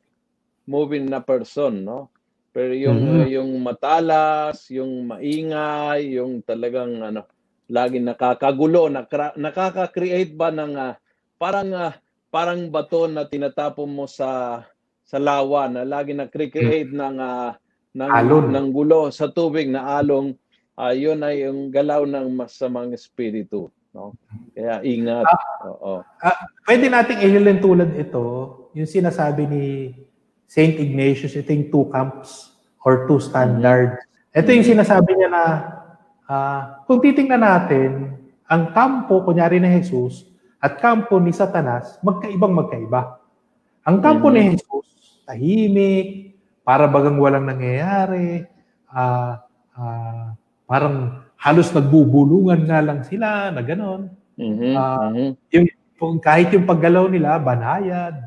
moving na person, no? Pero yung mm-hmm. yung matalas, yung maingay, yung talagang ano, laging nakakagulo, nakra- nakaka-create ba ng uh, parang uh, parang bato na tinatapon mo sa sa lawa na lagi na create mm-hmm. ng uh, ng alon. ng gulo sa tubig na along uh, yun ay yung galaw ng masamang espiritu no kaya ingat ah, oo ah, pwede nating ihilin tulad ito yung sinasabi ni St. Ignatius, ito yung two camps or two standards. Ito yung sinasabi niya na uh, kung titingnan natin, ang kampo, kunyari na Jesus, at kampo ni Satanas, magkaibang magkaiba. Ang kampo mm-hmm. ni Jesus, tahimik, para bagang walang nangyayari, uh, uh, parang halos nagbubulungan nga lang sila, na gano'n. Mm-hmm. Uh, yung, kahit yung paggalaw nila, banayad,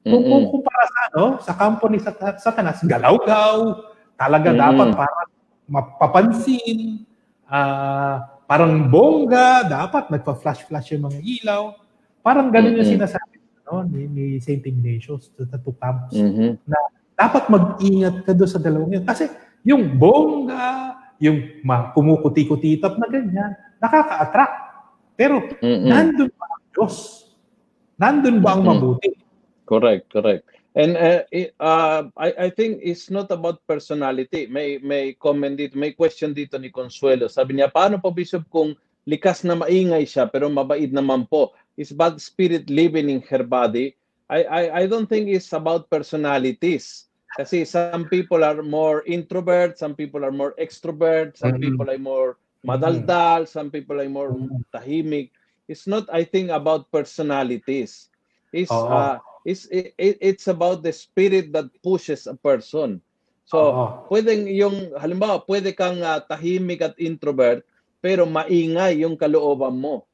kung, mm-hmm. kung para sa, ano, sa kampo ni Sat- Satanas, galaw-gaw, talaga mm-hmm. dapat para mapapansin, uh, parang bongga, dapat nagpa-flash-flash yung mga ilaw. Parang ganun mm-hmm. yung sinasabi no, ni, ni St. Ignatius sa two camps. Mm-hmm. Na dapat mag-ingat ka doon sa dalawang yun. Kasi yung bongga, yung kumukuti-kutitap na ganyan, nakaka-attract. Pero mm-hmm. nandun ba ang Diyos? Nandun ba ang mabuti? Correct, correct. And uh, uh, I, I think it's not about personality. May may comment dito, may question dito ni Consuelo. Sabi niya, paano po Bishop kung likas na maingay siya pero mabait naman po? Is bad spirit living in her body? I, I, I don't think it's about personalities. Kasi some people are more introvert, some people are more extrovert, some mm-hmm. people are more madaldal, some people are more tahimik. It's not, I think, about personalities Oo. uh, is it, it's about the spirit that pushes a person. So, Oo. pwedeng yung halimbawa, pwede kang ah, tahimik at introvert pero maingay yung kalooban mo.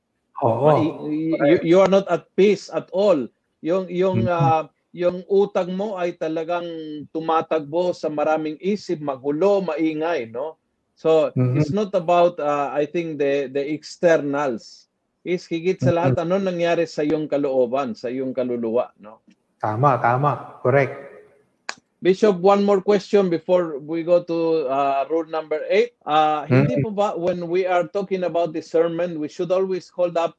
Oo. Mai- you, you are not at peace at all. Yung yung ah, yung utang mo ay talagang tumatagbo sa maraming isip, magulo, maingay, no? So, Mhm. it's not about ah, I think the the externals. Is higit sa lahat ano nangyari sa iyong kalooban, sa iyong kaluluwa, no? Tama, tama. Correct. Bishop, one more question before we go to uh, rule number eight. Uh, Hindi po ba, when we are talking about discernment, we should always hold up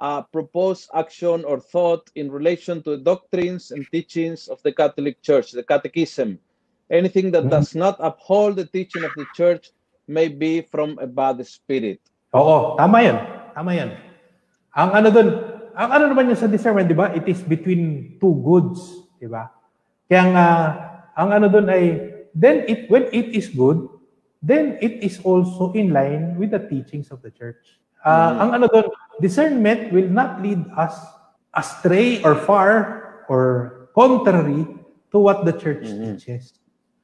uh, proposed action or thought in relation to doctrines and teachings of the Catholic Church, the Catechism. Anything that Mhm. does not uphold the teaching of the Church may be from a bad spirit. Oo, tama yan. Tama yan. Ang ano doon, ang ano naman yung sa discernment, di ba? It is between two goods, di ba? Kaya nga, ang ano doon ay, then it, when it is good, then it is also in line with the teachings of the church. Ah, Mhm. Ang ano doon, discernment will not lead us astray or far or contrary to what the church Mhm. teaches.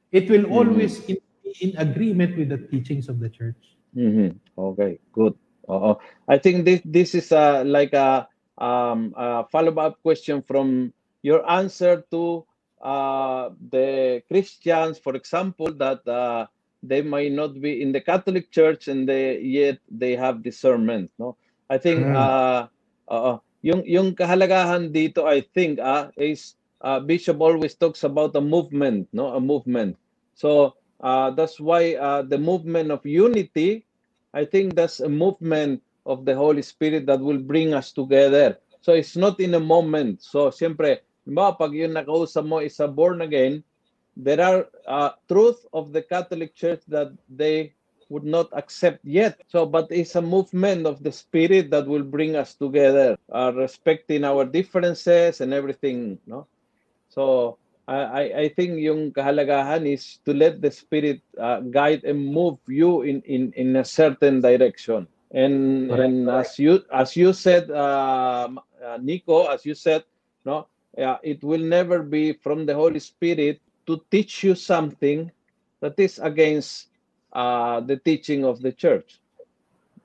It will Mhm. always in, in agreement with the teachings of the church. Mhm. Okay, good. Oo. I think this this is a like a um a follow-up question from your answer to uh the Christians, for example, that uh they may not be in the Catholic Church and they yet they have discernment, no? I think Mm. uh oo. yung yung kahalagahan dito I think ah is uh, Bishop always talks about a movement, no? A movement. So uh, that's why uh, the movement of unity I think that's a movement of the Holy Spirit that will bring us together. So it's not in a moment. So siyempre, diba, pag nakausap mo is a born again, there are uh, truth of the Catholic Church that they would not accept yet. So, but it's a movement of the Spirit that will bring us together, uh, respecting our differences and everything. No, so I I I think yung kahalagahan is to let the Spirit uh, guide and move you in in in a certain direction. And Correct, and as you as you said, uh, uh, Nico, as you said, no, uh, it will never be from the Holy Spirit to teach you something that is against uh, the teaching of the church.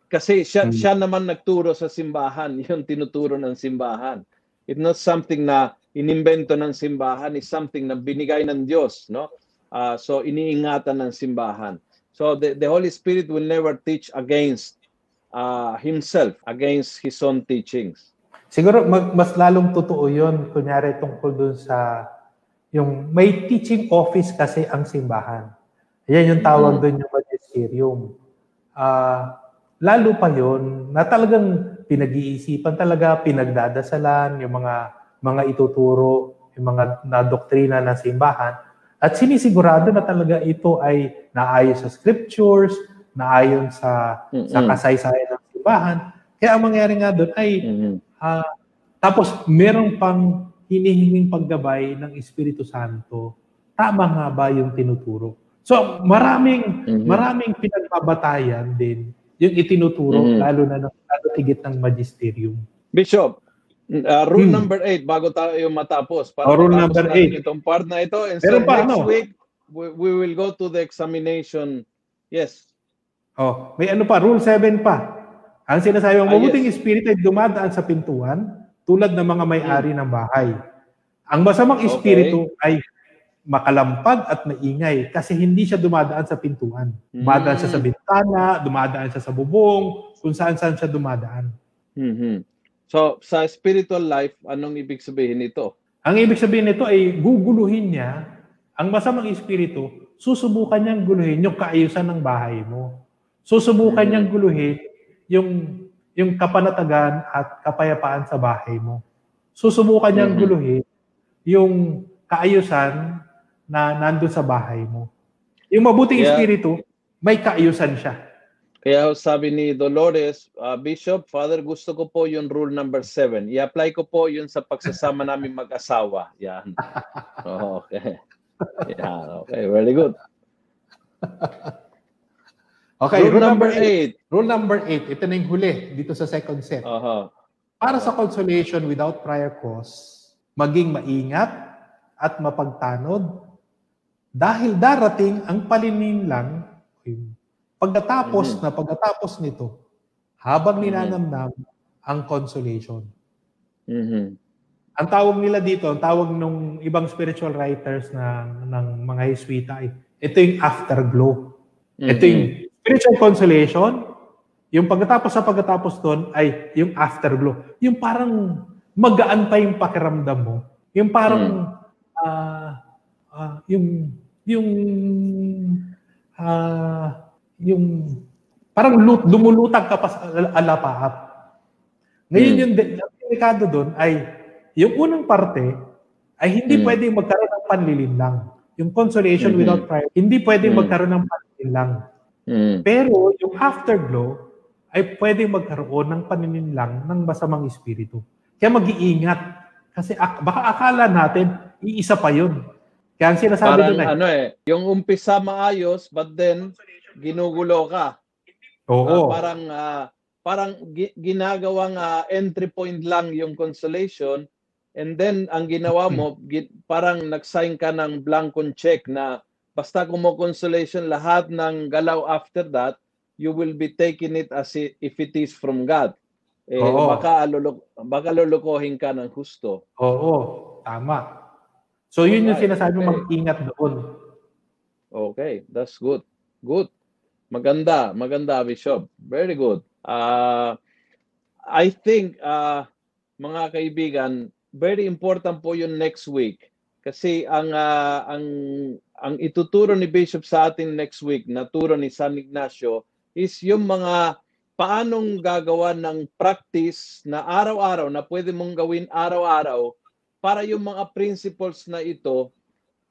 Kasi siya, Mm. siya naman nagturo sa simbahan, [laughs] yung tinuturo ng simbahan. It's not something na inimbento ng simbahan, it's something na binigay ng Diyos, no? Ah, so iniingatan ng simbahan. So the, the Holy Spirit will never teach against uh, himself, against his own teachings. Siguro mag, mas lalong totoo yun, kunyari tungkol dun sa yung may teaching office kasi ang simbahan. Ayan yung tawag Mhm. doon yung magisterium. Ah, lalo pa yon na talagang pinag-iisipan talaga, pinagdadasalan, yung mga mga ituturo, yung mga na doktrina ng simbahan. At sinisigurado na talaga ito ay naayon sa scriptures, naayon sa sa Mm-mm. kasaysayan ng simbahan. Kaya ang mangyari nga doon ay Mhm. Ah, tapos meron pang hinihinging paggabay ng Espiritu Santo. Tama nga ba yung tinuturo? So maraming Mhm. maraming pinagbabatayan din yung itinuturo Mhm. lalo na ng lalo tigit ng magisterium. Bishop, uh, rule Hmm. number 8 bago tayo matapos. Para Oh, rule number natin eight. Itong part na ito. And Meron so pa, next ano? week, we, we will go to the examination. Yes. Oh, may ano pa, rule 7 pa. Ang sinasabi ang Ah, mabuting yes. espiritu ay dumadaan sa pintuan tulad ng mga may-ari ng bahay. Ang masamang Okay. espiritu ay makalampag at maingay kasi hindi siya dumadaan sa pintuan. Dumadaan siya sa Mm. bintana, dumadaan siya sa bubong, kung saan-saan siya dumadaan. Mhm. So, sa spiritual life, anong ibig sabihin nito? Ang ibig sabihin nito ay guguluhin niya ang masamang espiritu, susubukan niyang guluhin yung kaayusan ng bahay mo. Susubukan Mhm. niyang guluhin yung yung kapanatagan at kapayapaan sa bahay mo. Susubukan niyang Mhm. guluhin yung kaayusan na nandun sa bahay mo. Yung mabuting Yeah. espiritu, may kaayusan siya. Kaya sabi ni Dolores, uh, Bishop, Father, gusto ko po yung rule number 7. I-apply ko po yun sa pagsasama [laughs] namin mag-asawa. Yan. Oh, [laughs] okay. Yan, okay. Very good. Okay, rule, number 8. Rule number eight, ito na yung huli dito sa second set. Uh-huh. Para sa consolation without prior cause, maging maingat at mapagtanod dahil darating ang palininlang pagkatapos Mhm. na pagkatapos nito habang Mhm. ninanamnam ang consolation. Mhm. Ang tawag nila dito, ang tawag ng ibang spiritual writers ng, ng mga Jesuita ay ito yung afterglow. Ito Mhm. yung spiritual consolation. Yung pagkatapos sa pagkatapos doon ay yung afterglow. Yung parang magaan pa yung pakiramdam mo. Yung parang ah ah, yung yung ah yung parang lut, lumulutag ka pa sa al- alapaap. Ngayon Hmm. yung de- yung delikado doon ay yung unang parte ay hindi Hmm. pwedeng magkaroon ng panlilinlang. Yung consolation Mhm. without prayer, hindi pwedeng Hmm. magkaroon ng panlilinlang. Mhm. Pero yung afterglow ay pwedeng magkaroon ng panininlang ng masamang espiritu. Kaya mag-iingat. Kasi ak- baka akala natin, iisa pa yun. Kaya ang sinasabi Parang doon ay, ano eh, yung umpisa maayos but then ginugulo ka. oo, Ah, parang ah, parang gi- ginagawang ah, entry point lang yung consolation and then ang ginawa mo gi- parang nag-sign ka ng blankon check na basta kung mo consolation lahat ng galaw after that you will be taking it as if it is from God. Eh, Oo. baka alulok baka lulukohin ka ng husto. oo, tama. So yun yung Alright, sinasabi okay. mag-ingat doon. Okay, that's good. Good. Maganda, maganda Bishop. Very good. Uh, I think uh, mga kaibigan, very important po yung next week kasi ang ah, ang ang ituturo ni Bishop sa atin next week na turo ni San Ignacio is yung mga paanong gagawa ng practice na araw-araw na pwede mong gawin araw-araw para yung mga principles na ito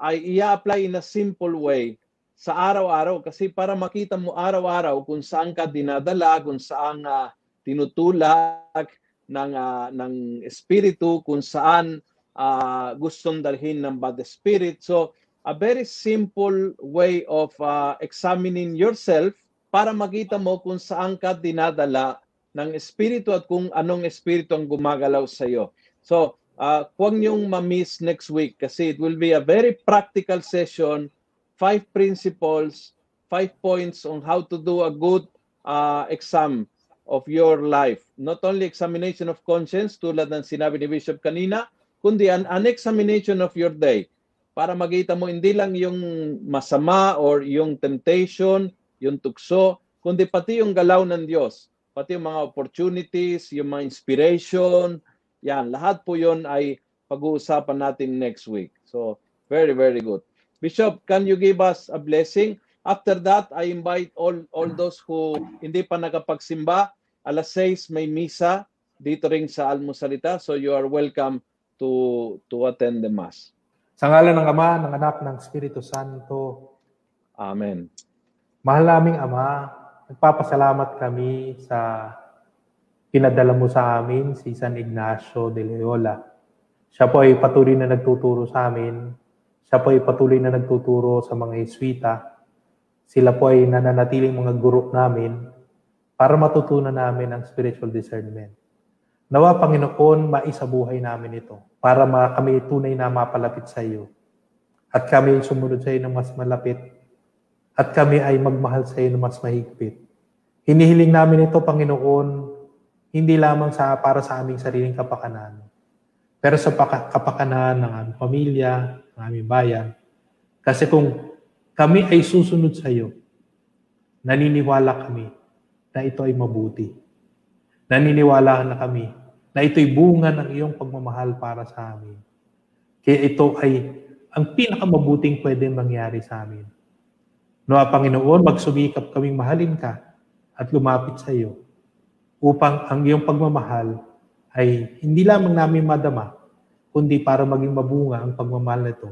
ay i-apply in a simple way sa araw-araw kasi para makita mo araw-araw kung saan ka dinadala, kung saan ah, tinutulak ng ah, ng espiritu, kung saan ah, gustong dalhin ng bad spirit. So, a very simple way of ah, examining yourself para makita mo kung saan ka dinadala ng espiritu at kung anong espiritu ang gumagalaw sa iyo. So, uh, huwag niyong ma-miss next week kasi it will be a very practical session, five principles, five points on how to do a good uh, exam of your life. Not only examination of conscience, tulad ng sinabi ni Bishop kanina, kundi an, an examination of your day para makita mo hindi lang yung masama or yung temptation, yung tukso, kundi pati yung galaw ng Diyos, pati yung mga opportunities, yung mga inspiration, yan, lahat po yon ay pag-uusapan natin next week. So, very, very good. Bishop, can you give us a blessing? After that, I invite all all those who hindi pa nakapagsimba. Alas 6 may misa dito ring sa Almusalita. So you are welcome to to attend the Mass. Sa ngalan ng Ama, ng Anak, ng Espiritu Santo, Amen. Mahal naming Ama, nagpapasalamat kami sa pinadala mo sa amin si San Ignacio de Loyola. Siya po ay patuloy na nagtuturo sa amin. Siya po ay patuloy na nagtuturo sa mga Iswita. Sila po ay nananatiling mga guro namin para matutunan namin ang spiritual discernment. Nawa, Panginoon, maisabuhay namin ito para ma- kami tunay na mapalapit sa iyo. At kami sumunod sa iyo ng mas malapit at kami ay magmahal sa iyo ng mas mahigpit. Hinihiling namin ito, Panginoon, hindi lamang sa para sa aming sariling kapakanan, pero sa paka- kapakanan ng aming pamilya, ng aming bayan. Kasi kung kami ay susunod sa iyo, naniniwala kami na ito ay mabuti. Naniniwala na kami na ito'y bunga ng iyong pagmamahal para sa amin. Kaya ito ay ang pinakamabuting pwede mangyari sa amin. Noa Panginoon, magsumikap kaming mahalin ka at lumapit sa iyo upang ang iyong pagmamahal ay hindi lamang namin madama, kundi para maging mabunga ang pagmamahal nito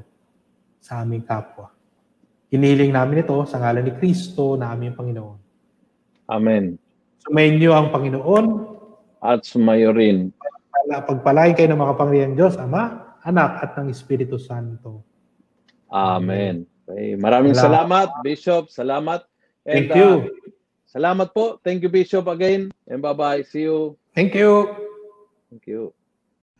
sa aming kapwa. Hinihiling namin ito sa ngalan ni Kristo na aming Panginoon. Amen. Sumayin niyo ang Panginoon, At sumayo rin. Pala- pagpalain kayo ng mga pangyayang Diyos, Ama, Anak, at ng Espiritu Santo. Amen. Okay. Maraming Salamat. salamat, Bishop. Salamat. Thank And, you. uh, salamat po. Thank you, Bishop, again. And bye-bye. See you. Thank you. Thank you.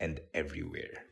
and everywhere.